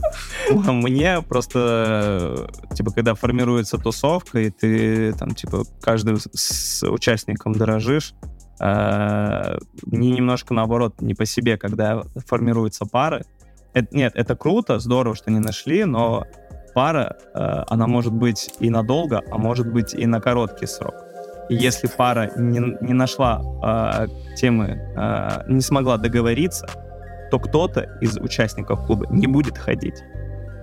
Speaker 4: Мне просто, типа, когда формируется тусовка, и ты там, типа, каждым с- участником дорожишь, мне немножко наоборот не по себе, когда формируются пары. Это- нет, это круто, здорово, что они нашли, но пара, э, она может быть и надолго, а может быть и на короткий срок. И если пара не, не нашла э, темы, э, не смогла договориться, то кто-то из участников клуба не будет ходить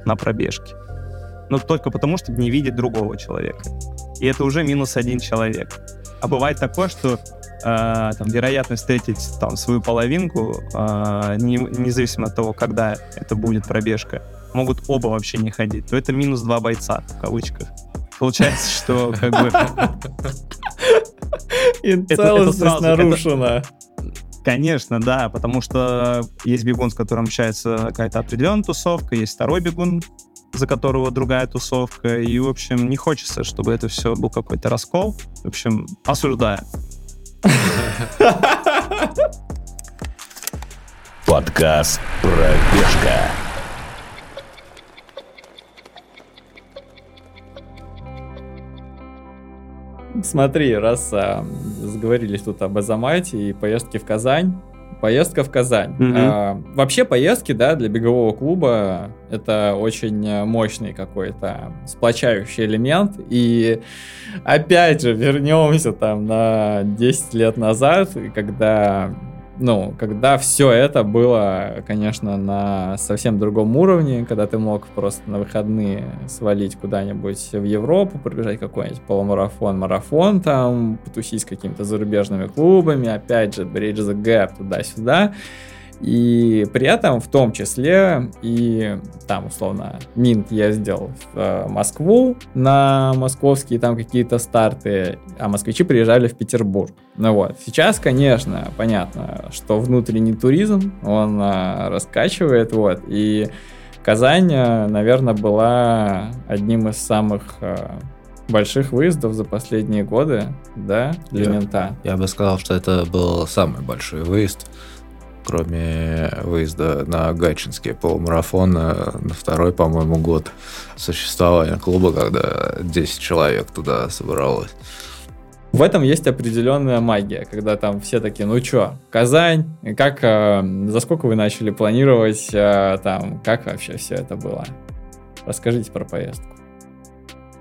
Speaker 4: на пробежки. Но только потому, что не видит другого человека. И это уже минус один человек. А бывает такое, что э, там, вероятность встретить там, свою половинку, э, не- независимо от того, когда это будет пробежка, могут оба вообще не ходить. То это минус два бойца, в кавычках. Получается, что как бы
Speaker 2: И целостность нарушена.
Speaker 4: Конечно, да, потому что есть бегун, с которым общается какая-то определенная тусовка, есть второй бегун, за которого другая тусовка, и, в общем, не хочется, чтобы это все был какой-то раскол. В общем, осуждаю.
Speaker 1: Подкаст «Пробежка».
Speaker 2: Смотри, раз а, заговорились тут об Азамате и поездке в Казань, поездка в Казань.
Speaker 4: Мгм.
Speaker 2: А, вообще поездки, да, для бегового клуба это очень мощный какой-то сплочающий элемент. И опять же вернемся там на 10 лет назад, когда ну, когда все это было, конечно, на совсем другом уровне, когда ты мог просто на выходные свалить куда-нибудь в Европу, пробежать какой-нибудь полумарафон, марафон там, потусить с какими-то зарубежными клубами, опять же, Bridge the Gap туда-сюда. И при этом, в том числе, и там, условно, Минт ездил в э, Москву на московские там какие-то старты, а москвичи приезжали в Петербург. Ну вот, сейчас, конечно, понятно, что внутренний туризм, он э, раскачивает, вот, и Казань, э, наверное, была одним из самых больших выездов за последние годы, да, для
Speaker 3: Да.
Speaker 2: мента.
Speaker 3: Я бы сказал, что это был самый большой выезд, кроме выезда на Гатчинский полумарафон э, на второй, по-моему, год существования клуба, когда 10 человек туда собралось.
Speaker 2: В этом есть определенная магия, когда там все такие, ну чё, Казань, как, э, за сколько вы начали планировать, э, там, как вообще все это было? Расскажите про поездку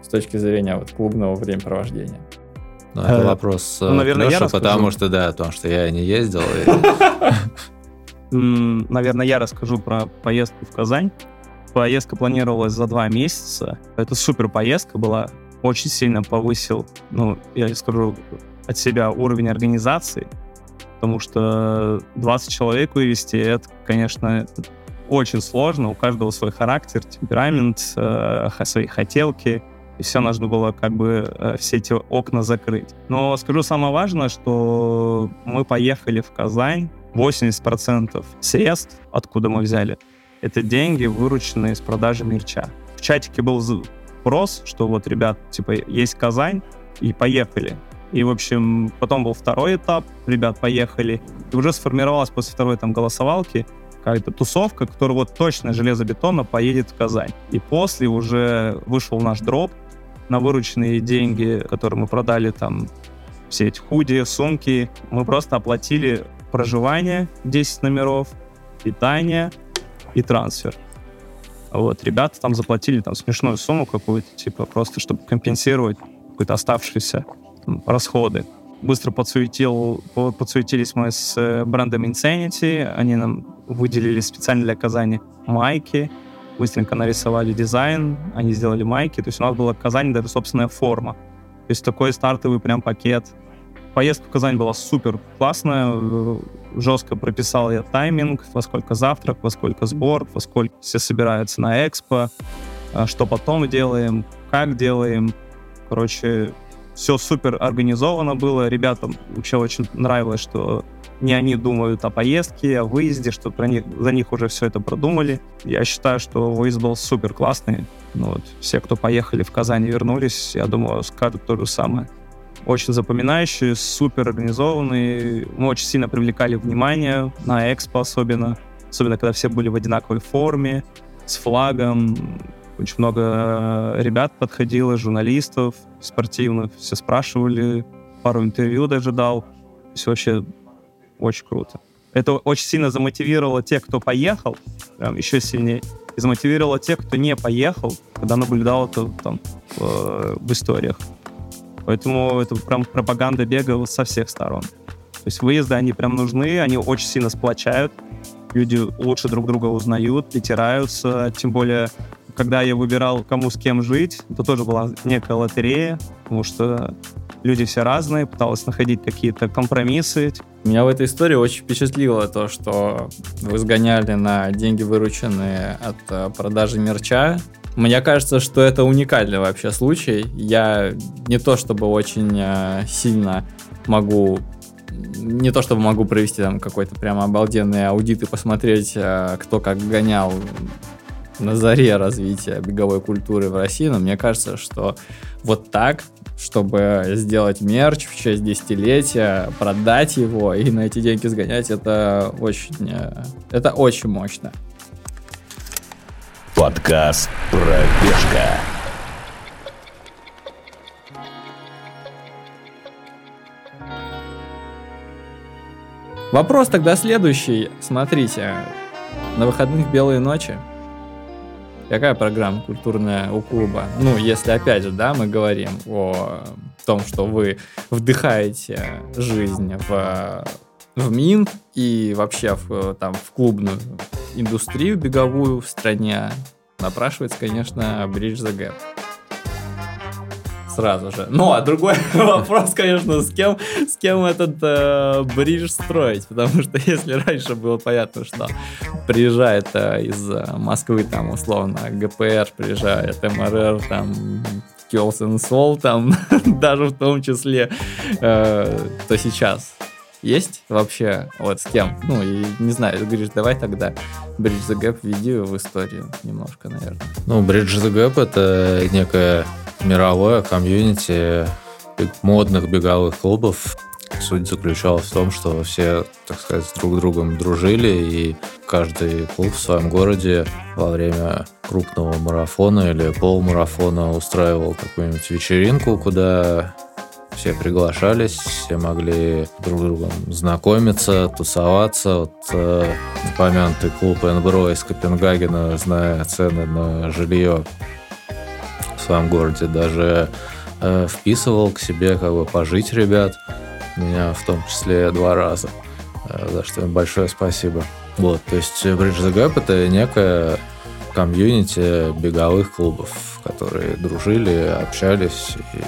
Speaker 2: с точки зрения вот клубного времяпровождения.
Speaker 3: Но это
Speaker 4: Э,
Speaker 3: вопрос
Speaker 4: ну, наверное, я
Speaker 3: Леша,
Speaker 4: расскажу.
Speaker 3: потому что, да, потому что я не ездил.
Speaker 4: Наверное, я расскажу про поездку в Казань. Поездка планировалась за два месяца. Это супер поездка была. Очень сильно повысил, ну, я скажу от себя уровень организации, потому что 20 человек вывести, это, конечно, очень сложно. У каждого свой характер, темперамент, э, свои хотелки. И все нужно было как бы э, все эти окна закрыть. Но скажу самое важное, что мы поехали в Казань 80% средств, откуда мы взяли, это деньги, вырученные с продажи мерча. В чатике был, запрос, что вот, ребят, типа, есть Казань, и поехали. И, в общем, потом был второй этап, ребят, поехали. И уже сформировалась после второй там голосовалки какая-то тусовка, которая вот точно железобетонно поедет в Казань. И после уже вышел наш дроп на вырученные деньги, которые мы продали там все эти худи, сумки. Мы просто оплатили проживание 10 номеров, питание и трансфер. Вот, ребята там заплатили там смешную сумму какую-то, типа, просто чтобы компенсировать какие-то оставшиеся там, расходы. Быстро подсуетил, подсуетились мы с э, брендом Insanity, они нам выделили специально для Казани майки, быстренько нарисовали дизайн, они сделали майки, то есть у нас была в Казани даже собственная форма. То есть такой стартовый прям пакет. Поездка в Казань была супер классная, жестко прописал я тайминг, во сколько завтрак, во сколько сбор, во сколько все собираются на экспо, а, что потом делаем, как делаем. Короче, все супер организовано было. Ребятам вообще очень нравилось, что не они думают о поездке, о выезде, что про них, за них уже все это продумали. Я считаю, что выезд был супер классный. Ну, вот, все, кто поехали в Казань и вернулись, я думаю, скажут то же самое. Очень запоминающий, супер организованный. Мы очень сильно привлекали внимание на экспо особенно. Особенно, когда все были в одинаковой форме, с флагом. Очень много ребят подходило, журналистов спортивных. Все спрашивали, пару интервью даже дал. Все вообще очень круто. Это очень сильно замотивировало тех, кто поехал, прям еще сильнее, и замотивировало тех, кто не поехал, когда наблюдал это там в, в историях. Поэтому это прям пропаганда бега со всех сторон. То есть выезды, они прям нужны, они очень сильно сплочают, люди лучше друг друга узнают, притираются, тем более когда я выбирал, кому с кем жить, это тоже была некая лотерея, потому что люди все разные, пыталась находить какие-то компромиссы.
Speaker 2: Меня в этой истории очень впечатлило то, что вы сгоняли на деньги, вырученные от э, продажи мерча. Мне кажется, что это уникальный вообще случай. Я не то чтобы очень э, сильно могу не то чтобы могу провести там какой-то прямо обалденный аудит и посмотреть, э, кто как гонял на заре развития беговой культуры в России, но мне кажется, что вот так чтобы сделать мерч в честь десятилетия, продать его и на эти деньги сгонять, это очень, э, это очень мощно.
Speaker 1: Подкаст «Пробежка».
Speaker 2: Вопрос тогда следующий. Смотрите, на выходных белые ночи. Какая программа культурная у клуба? Ну, если опять же, да, мы говорим о том, что вы вдыхаете жизнь в, в МИН и вообще в, там, в клубную индустрию беговую в стране, напрашивается, конечно, Bridge the Gap сразу же. Ну, а другой вопрос, конечно, с кем, с кем этот э, бридж строить, потому что если раньше было понятно, что приезжает э, из э, Москвы, там, условно, ГПР, приезжает МРР, там, Kills and Soul, там, даже в том числе, э, то сейчас есть вообще вот с кем? Ну, и не знаю, говоришь, давай тогда Bridge the Gap введи в историю немножко, наверное.
Speaker 3: Ну, Bridge the Gap — это некая мировое комьюнити модных беговых клубов. Суть заключалась в том, что все, так сказать, с друг другом дружили, и каждый клуб в своем городе во время крупного марафона или полумарафона упраздновал какую-нибудь вечеринку, куда все приглашались, все могли друг с другом знакомиться, тусоваться. Вот э, упомянутый клуб Энбро из Копенгагена, зная цены на жилье, своем городе, даже э, вписывал к себе как бы пожить ребят, меня в том числе два раза, э, за что им большое спасибо. Вот, то есть Bridge the Gap это некая комьюнити беговых клубов, которые дружили, общались и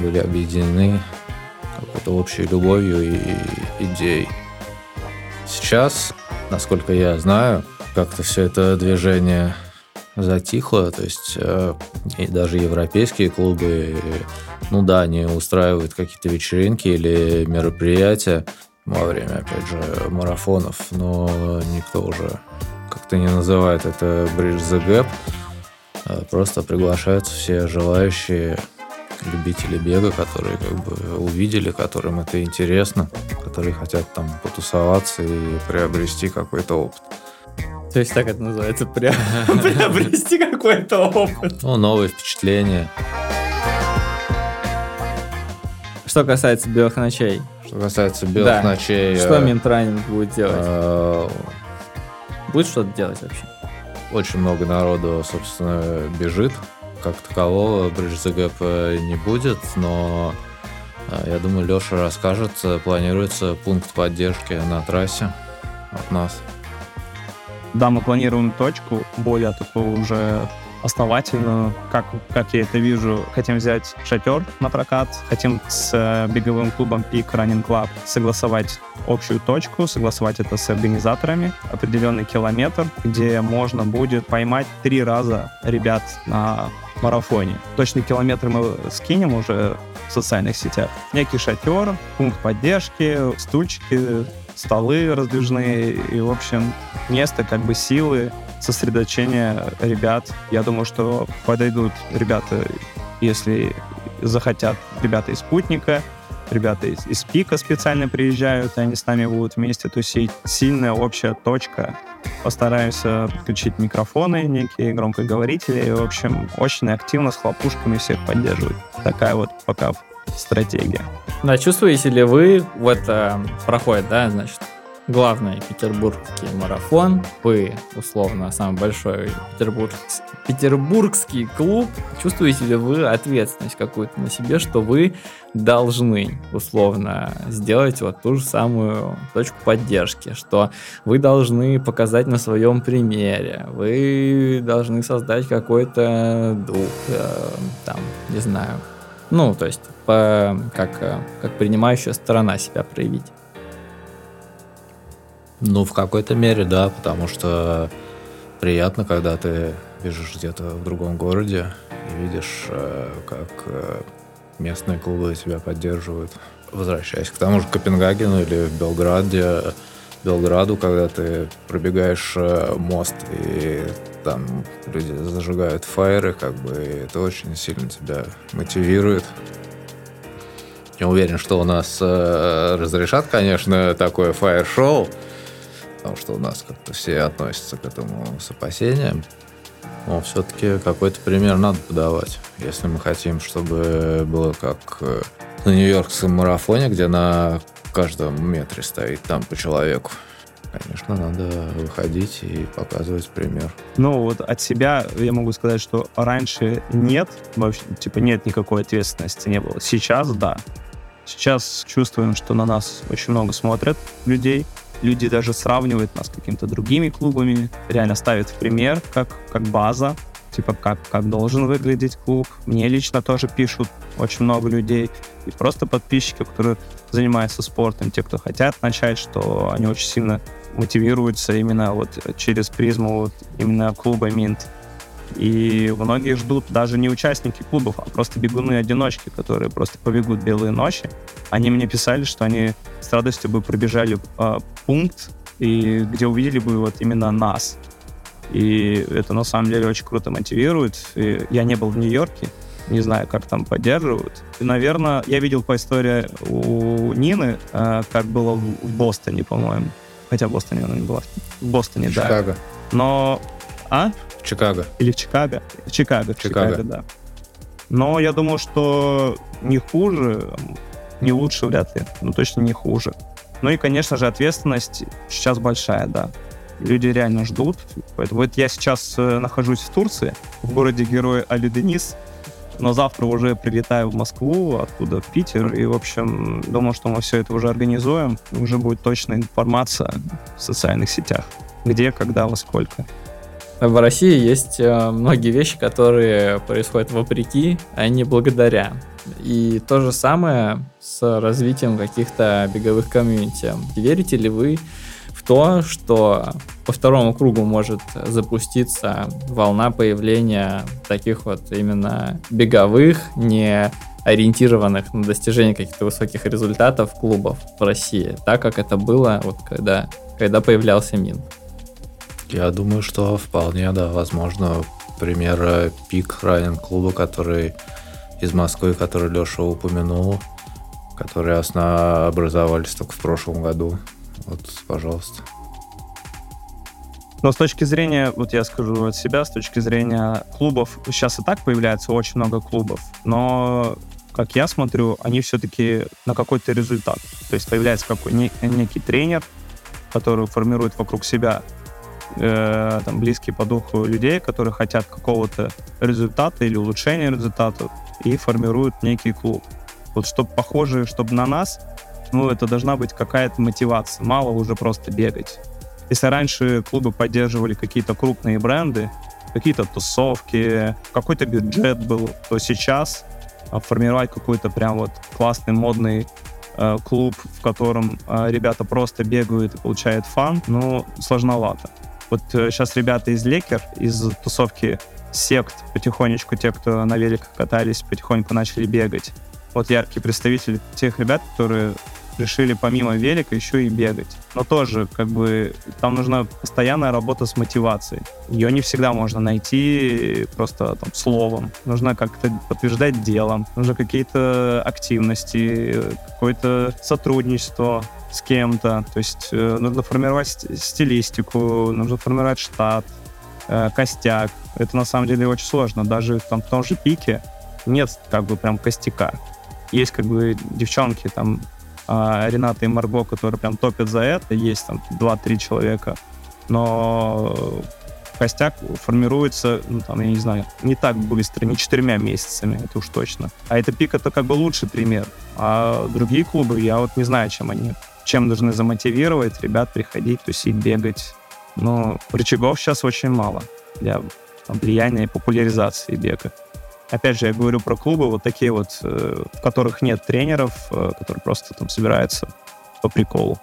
Speaker 3: были объединены какой-то общей любовью и идеей. Сейчас, насколько я знаю, как-то все это движение затихло, то есть э, и даже европейские клубы, ну да, они устраивают какие-то вечеринки или мероприятия во время, опять же, марафонов, но никто уже как-то не называет это Bridge the Gap. э, просто приглашаются все желающие любители бега, которые как бы увидели, которым это интересно, которые хотят там потусоваться и приобрести какой-то опыт.
Speaker 2: То есть так это называется, приобрести какой-то опыт.
Speaker 3: Ну, новые впечатления.
Speaker 2: Что касается белых ночей.
Speaker 3: Что касается белых
Speaker 2: Да.
Speaker 3: ночей...
Speaker 2: Что
Speaker 3: э,
Speaker 2: Минтранинг будет делать?
Speaker 3: э,
Speaker 2: Будет что-то делать вообще?
Speaker 3: Очень много народу, собственно, бежит. Как такового Bridge the Gap э, не будет, но э, я думаю, Леша расскажет. Планируется пункт поддержки на трассе от нас.
Speaker 4: Да, мы планируем точку более такую уже основательную, как, как я это вижу. Хотим взять шатер на прокат, хотим с э, беговым клубом Peak Running Club согласовать общую точку, согласовать это с организаторами, определенный километр, где можно будет поймать три раза ребят на марафоне. Точный километр мы скинем уже в социальных сетях. Некий шатер, пункт поддержки, стульчики, столы раздвижные и, в общем, место как бы силы, сосредоточения ребят. Я думаю, что подойдут ребята, если захотят, ребята из «Спутника», ребята из, из «Пика» специально приезжают, и они с нами будут вместе тусить. Сильная общая точка. Постараемся подключить микрофоны, некие громкоговорители. И, в общем, очень активно с хлопушками всех поддерживать. Такая вот пока стратегия.
Speaker 2: Да, чувствуете ли вы, вот э, проходит, да, значит, главный петербургский марафон, вы, условно, самый большой петербург, петербургский клуб, чувствуете ли вы ответственность какую-то на себе, что вы должны, условно, сделать вот ту же самую точку поддержки, что вы должны показать на своем примере, вы должны создать какой-то дух, э, там, не знаю, ну, то есть, по, как, э, как принимающая сторона себя проявить.
Speaker 3: Ну, в какой-то мере, да, потому что приятно, когда ты бежишь где-то в другом городе и видишь, э, как э, местные клубы тебя поддерживают. Возвращаясь к тому же Копенгагену или в Белграде, Белграду, когда ты пробегаешь э, мост и там люди зажигают фаеры, как бы это очень сильно тебя мотивирует. Не уверен, что у нас э, разрешат, конечно, такое фаер-шоу, потому что у нас как-то все относятся к этому с опасением. Но все-таки какой-то пример надо подавать, если мы хотим, чтобы было как э, на Нью-Йоркском марафоне, где на каждом метре стоит там по человеку. Конечно, надо выходить и показывать пример.
Speaker 4: Ну, вот от себя я могу сказать, что раньше нет, вообще, типа, нет никакой ответственности, не было. Сейчас да. Сейчас чувствуем, что на нас очень много смотрят людей. Люди даже сравнивают нас с какими-то другими клубами, реально ставят в пример, как, как база, типа, как, как должен выглядеть клуб. Мне лично тоже пишут очень много людей. И просто подписчики, которые занимаются спортом, те, кто хотят начать, что они очень сильно мотивируются именно вот через призму вот именно клуба Минт. И многие ждут даже не участники клубов, а просто бегуны-одиночки, которые просто побегут белые ночи. Они мне писали, что они с радостью бы пробежали э, пункт, и где увидели бы вот именно нас. И это на самом деле очень круто мотивирует. И я не был в Нью-Йорке, не знаю, как там поддерживают. И, наверное, я видел по истории у Нины, э, как было в, Бостоне, по-моему. Хотя в Бостоне она не была. В Бостоне, да.
Speaker 3: Чикаго.
Speaker 4: Но... А?
Speaker 3: Чикаго.
Speaker 4: Или в Чикаго? В Чикаго, в
Speaker 3: Чикаго.
Speaker 4: Чикаго, да. Но я думаю, что не хуже, не лучше вряд ли. Ну, точно не хуже. Ну и, конечно же, ответственность сейчас большая, да. Люди реально ждут. Поэтому вот я сейчас э, нахожусь в Турции, в городе Герой Али-Денис, но завтра уже прилетаю в Москву, оттуда в Питер, и, в общем, думаю, что мы все это уже организуем, уже будет точная информация в социальных сетях. Где, когда, во сколько.
Speaker 2: В России есть э, многие вещи, которые происходят вопреки, а не благодаря. И то же самое с развитием каких-то беговых комьюнити. Верите ли вы в то, что по второму кругу может запуститься волна появления таких вот именно беговых, не ориентированных на достижение каких-то высоких результатов клубов в России, так как это было вот когда, когда появлялся МИН.
Speaker 3: Я думаю, что вполне, да, возможно, пример Пик Ранен клуба, который из Москвы, который Леша упомянул, которые образовались только в прошлом году. Вот, пожалуйста.
Speaker 4: Но с точки зрения, вот я скажу от себя, с точки зрения клубов, сейчас и так появляется очень много клубов, но как я смотрю, они все-таки на какой-то результат. То есть появляется какой некий тренер, который формирует вокруг себя э, там, близкие по духу людей, которые хотят какого-то результата или улучшения результата и формируют некий клуб. Вот чтобы похоже, чтобы на нас, ну, это должна быть какая-то мотивация. Мало уже просто бегать. Если раньше клубы поддерживали какие-то крупные бренды, какие-то тусовки, какой-то бюджет был, то сейчас а, формировать какой-то прям вот классный модный э, клуб, в котором э, ребята просто бегают и получают фан, ну, сложновато. Вот э, сейчас ребята из Лекер, из тусовки сект, потихонечку те, кто на великах катались, потихоньку начали бегать. Вот яркий представитель тех ребят, которые решили помимо велика еще и бегать. Но тоже, как бы, там нужна постоянная работа с мотивацией. Ее не всегда можно найти просто там словом. Нужно как-то подтверждать делом. Нужно какие-то активности, какое-то сотрудничество с кем-то. То есть э, нужно формировать стилистику, нужно формировать штат, э, костяк. Это на самом деле очень сложно. Даже там, в том же пике нет как бы прям костяка. Есть как бы девчонки там а, Рената и Марго, которые прям топят за это, есть там 2-3 человека, но костяк формируется, ну, там, я не знаю, не так быстро, не четырьмя месяцами, это уж точно. А это пик, это как бы лучший пример. А другие клубы, я вот не знаю, чем они, чем должны замотивировать ребят приходить, тусить, бегать. Но рычагов сейчас очень мало для там, влияния и популяризации бега. Опять же, я говорю про клубы вот такие вот, э, в которых нет тренеров, э, которые просто там собираются по приколу.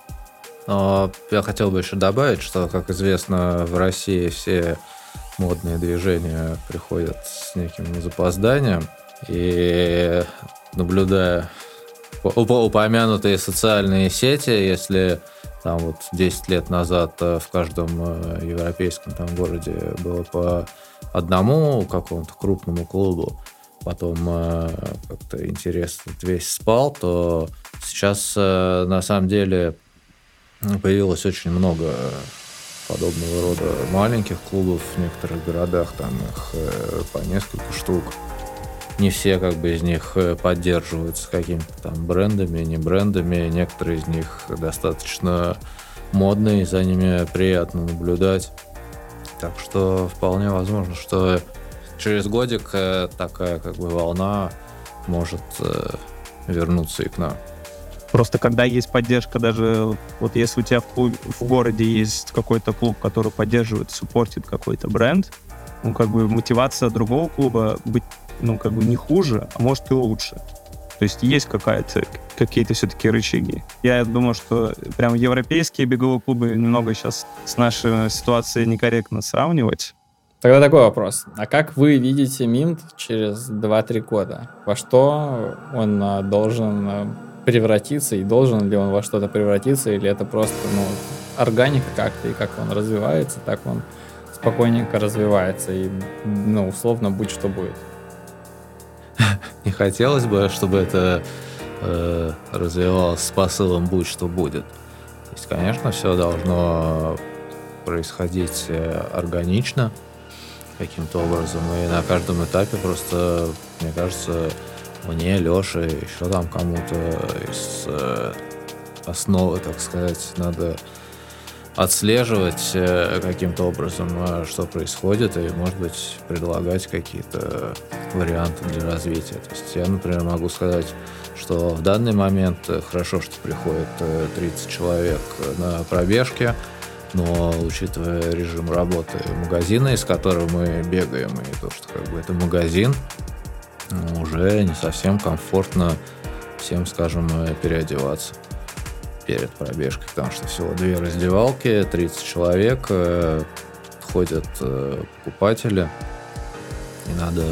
Speaker 3: Но я хотел бы еще добавить, что, как известно, в России все модные движения приходят с неким запозданием. И наблюдая упомянутые социальные сети, если там вот 10 лет назад э, в каждом европейском там городе было по одному какому-то крупному клубу, потом э, как-то интерес весь спал, то сейчас э, на самом деле появилось очень много подобного рода маленьких клубов в некоторых городах, там их э, по несколько штук. Не все как бы из них э, поддерживаются какими-то там брендами, не брендами. Некоторые из них достаточно модные, за ними приятно наблюдать. Так что вполне возможно, что через годик э, такая как бы волна может э, вернуться и к нам.
Speaker 4: Просто когда есть поддержка, даже вот если у тебя в, клуб, в городе есть какой-то клуб, который поддерживает, суппортит какой-то бренд, ну, как бы мотивация другого клуба быть, ну, как бы не хуже, а может и лучше. То есть есть какая-то, какие-то все-таки рычаги. Я думаю, что прям европейские беговые клубы немного сейчас с нашей ситуацией некорректно сравнивать.
Speaker 2: Тогда такой вопрос. А как вы видите Минт через 2-3 года? Во что он а, должен а, превратиться и должен ли он во что-то превратиться, или это просто ну, органика как-то, и как он развивается, так он спокойненько развивается, и ну, условно будь что будет.
Speaker 3: Не хотелось бы, чтобы это э, развивалось с посылом «будь что будет». То есть, конечно, все должно происходить э, органично каким-то образом. И на каждом этапе просто, мне кажется, мне, Леше, еще там кому-то из э, основы, так сказать, надо отслеживать э, каким-то образом, э, что происходит, и, может быть, предлагать какие-то варианты для развития. То есть я, например, могу сказать, что в данный момент э, хорошо, что приходит 30 человек на пробежке, но учитывая режим работы магазина, из которого мы бегаем, и то, что как бы это магазин, уже не совсем комфортно всем, скажем, переодеваться перед пробежкой, потому что всего две раздевалки, 30 человек, э, ходят э, покупатели, и надо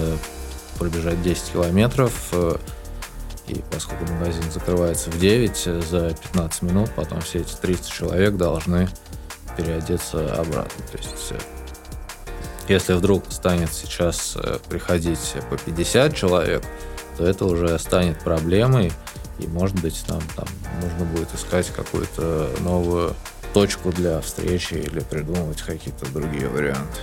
Speaker 3: пробежать 10 километров, э, и поскольку магазин закрывается в 9, за 15 минут потом все эти 30 человек должны переодеться обратно. То есть Если вдруг станет сейчас приходить по 50 человек, то это уже станет проблемой, и, может быть, нам там нужно будет искать какую-то новую точку для встречи или придумывать какие-то другие варианты.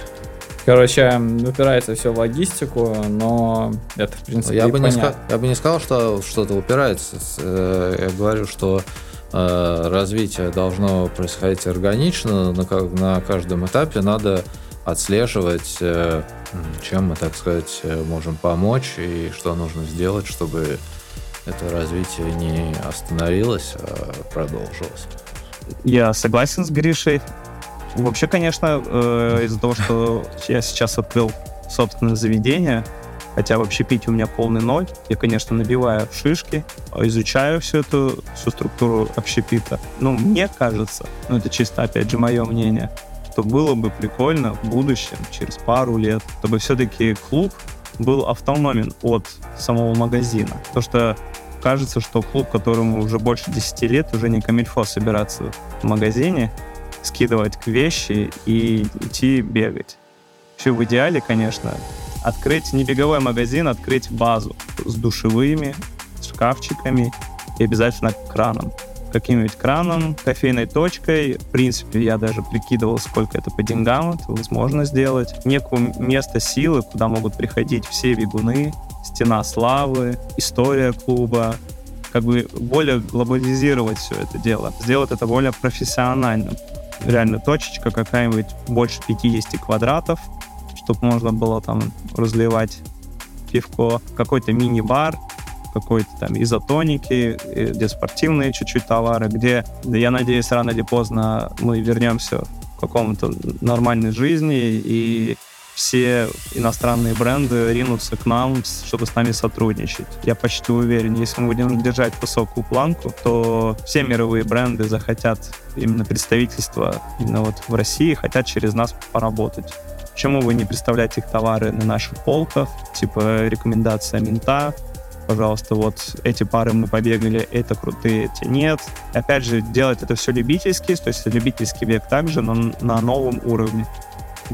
Speaker 2: Короче, упирается все в логистику, но это, в принципе,
Speaker 3: я бы, не
Speaker 2: понятно.
Speaker 3: сказал, я бы не сказал, что что-то упирается. Э, Я говорю, что э, развитие должно происходить органично, на, на каждом этапе надо отслеживать, э, чем мы, так сказать, можем помочь и что нужно сделать, чтобы это развитие не остановилось, а продолжилось.
Speaker 4: Я согласен с Гришей. Вообще, конечно, э, из-за того, что я сейчас открыл собственное заведение, хотя в общепите у меня полный ноль, я, конечно, набиваю шишки, изучаю всю эту всю структуру общепита. Ну, мне кажется, ну это чисто, опять же, мое мнение, что было бы прикольно в будущем, через пару лет, чтобы все-таки клуб был автономен от самого магазина. Потому что кажется, что клуб, которому уже больше 10 лет, уже не камильфо собираться в магазине, скидывать к вещи и идти бегать. Вообще в идеале, конечно, открыть не беговой магазин, открыть базу с душевыми, шкафчиками и обязательно краном. Каким-нибудь краном, кофейной точкой. В принципе, я даже прикидывал, сколько это по деньгам это возможно сделать. Некое место силы, куда могут приходить все бегуны, стена славы, история клуба, как бы более глобализировать все это дело, сделать это более профессиональным. Реально точечка какая-нибудь больше 50 квадратов, чтобы можно было там разливать пивко, какой-то мини-бар, какой-то там изотоники, где спортивные чуть-чуть товары, где, я надеюсь, рано или поздно мы вернемся к какому-то нормальной жизни и все иностранные бренды ринутся к нам, чтобы с нами сотрудничать. Я почти уверен, если мы будем держать высокую планку, то все мировые бренды захотят именно представительства именно вот в России, хотят через нас поработать. Почему вы не представляете их товары на наших полках? Типа рекомендация мента, пожалуйста, вот эти пары мы побегали, это крутые, эти нет. Опять же, делать это все любительски, то есть любительский бег также, но на новом уровне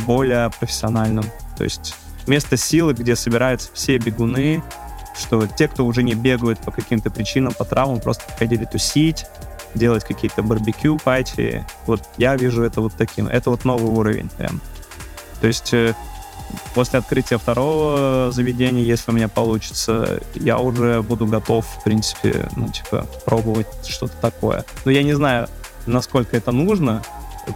Speaker 4: более профессиональным. То есть место силы, где собираются все бегуны, что те, кто уже не бегают по каким-то причинам, по травмам, просто приходили тусить, делать какие-то барбекю пати. Вот я вижу это вот таким. Это вот новый уровень прям. То есть э, после открытия второго заведения, если у меня получится, я уже буду готов, в принципе, ну, типа, пробовать что-то такое. Но я не знаю, насколько это нужно.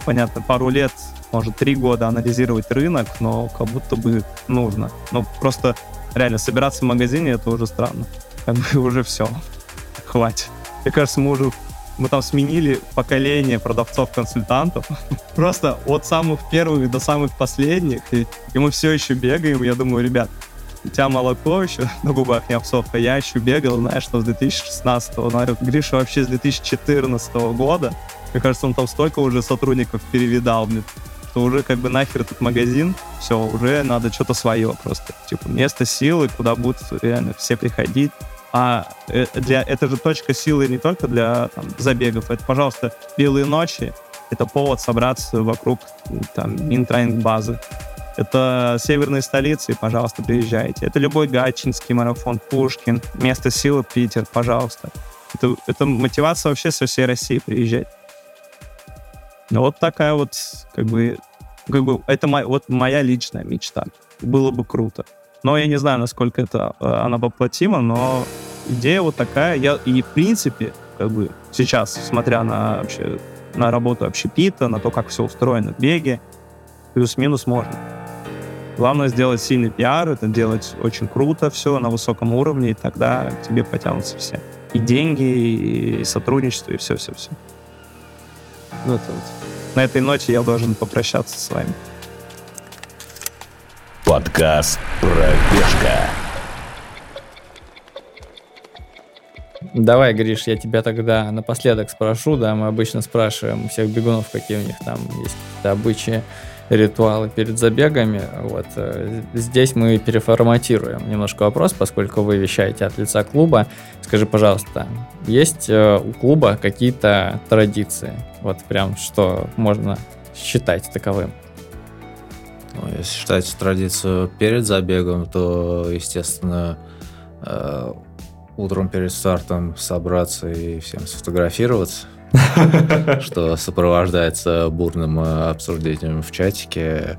Speaker 4: Понятно, пару лет может, три года анализировать рынок, но как будто бы нужно. Ну, просто реально собираться в магазине это уже странно. Как бы уже все. Хватит. Мне кажется, мы уже мы там сменили поколение продавцов-консультантов. Просто от самых первых до самых последних. И, и мы все еще бегаем. Я думаю, ребят, у тебя молоко еще на губах не обсохло. Я еще бегал, знаешь, что с 2016-го. Гриша вообще с 2014 года. Мне кажется, он там столько уже сотрудников перевидал, блин что уже как бы нахер этот магазин, все, уже надо что-то свое просто. Типа место силы, куда будут реально все приходить. А для, это же точка силы не только для там, забегов. Это, пожалуйста, белые ночи. Это повод собраться вокруг там базы. Это северные столицы, пожалуйста, приезжайте. Это любой Гатчинский марафон, Пушкин, место силы Питер, пожалуйста. Это, это мотивация вообще со всей России приезжать. Вот такая вот, как бы, как бы это моя, вот моя личная мечта. Было бы круто. Но я не знаю, насколько это она воплотима, но идея вот такая. Я, и в принципе, как бы сейчас, смотря на вообще на работу общепита, на то, как все устроено в беге, плюс-минус можно. Главное сделать сильный пиар, это делать очень круто все на высоком уровне, и тогда к тебе потянутся все. И деньги, и сотрудничество, и все-все-все. Ну, это вот. На этой ноте я должен попрощаться с вами.
Speaker 1: Подкаст «Пробежка».
Speaker 2: Давай, Гриш, я тебя тогда напоследок спрошу, да, мы обычно спрашиваем у всех бегунов, какие у них там есть какие-то обычаи, ритуалы перед забегами. Вот э, здесь мы переформатируем немножко вопрос, поскольку вы вещаете от лица клуба. Скажи, пожалуйста, есть э, у клуба какие-то традиции? Вот прям что можно считать таковым?
Speaker 3: Ну, если считать традицию перед забегом, то, естественно, э, утром перед стартом собраться и всем сфотографироваться, что сопровождается бурным э, обсуждением в чатике.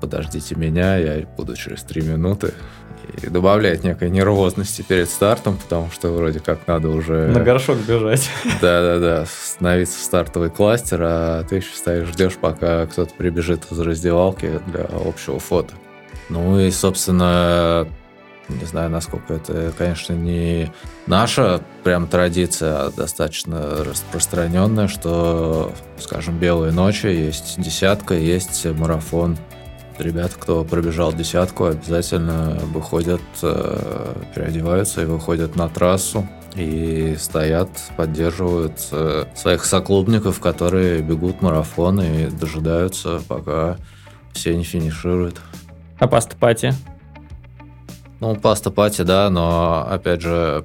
Speaker 3: Подождите меня, я буду через три минуты. И добавляет некой нервозности перед стартом, потому что вроде как надо уже...
Speaker 2: На горшок бежать.
Speaker 3: Да-да-да, становиться в стартовый кластер, а ты еще стоишь, ждешь, пока кто-то прибежит из раздевалки для общего фото. Ну и, собственно, не знаю, насколько это, конечно, не наша прям традиция, а достаточно распространенная, что, скажем, белые ночи, есть десятка, есть марафон. Ребята, кто пробежал десятку, обязательно выходят, э, переодеваются и выходят на трассу и стоят, поддерживают э, своих соклубников, которые бегут марафон и дожидаются, пока все не финишируют.
Speaker 2: А паста-пати?
Speaker 3: Ну, паста пати, да, но, опять же,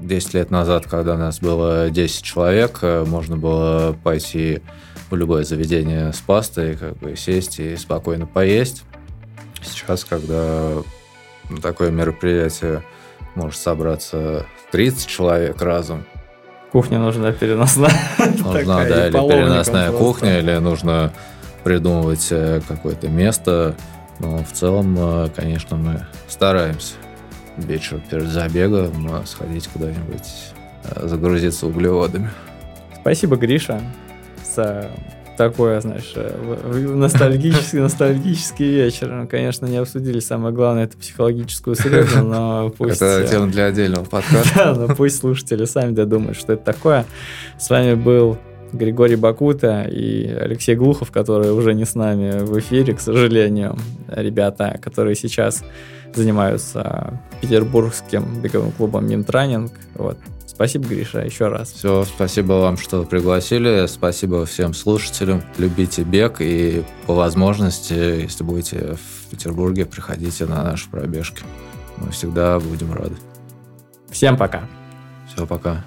Speaker 3: 10 лет назад, когда нас было 10 человек, э, можно было пойти в любое заведение с пастой, как бы сесть и спокойно поесть. Сейчас, когда на такое мероприятие может собраться 30 человек разом,
Speaker 2: Кухня нужна переносная.
Speaker 3: нужна, да, или переносная кухня, или нужно придумывать э, какое-то место, но в целом, э, конечно, мы стараемся вечером перед забегом э, сходить куда-нибудь, загрузиться углеводами.
Speaker 2: Спасибо, Гриша, за такой, знаешь, ностальгический, ностальгический вечер. Мы, конечно, не обсудили самое главное, это психологическую среду, но пусть...
Speaker 3: Это тема для отдельного подкаста.
Speaker 2: Да, но пусть слушатели сами додумают, что это такое. С вами был Григорий Бакута и Алексей Глухов, которые уже не с нами в эфире, к сожалению. Ребята, которые сейчас занимаются петербургским беговым клубом Минтранинг. Вот. Спасибо, Гриша, еще раз.
Speaker 3: Все, спасибо вам, что пригласили. Спасибо всем слушателям. Любите бег и по возможности, если будете в Петербурге, приходите на наши пробежки. Мы всегда будем рады.
Speaker 2: Всем пока.
Speaker 3: Все, пока.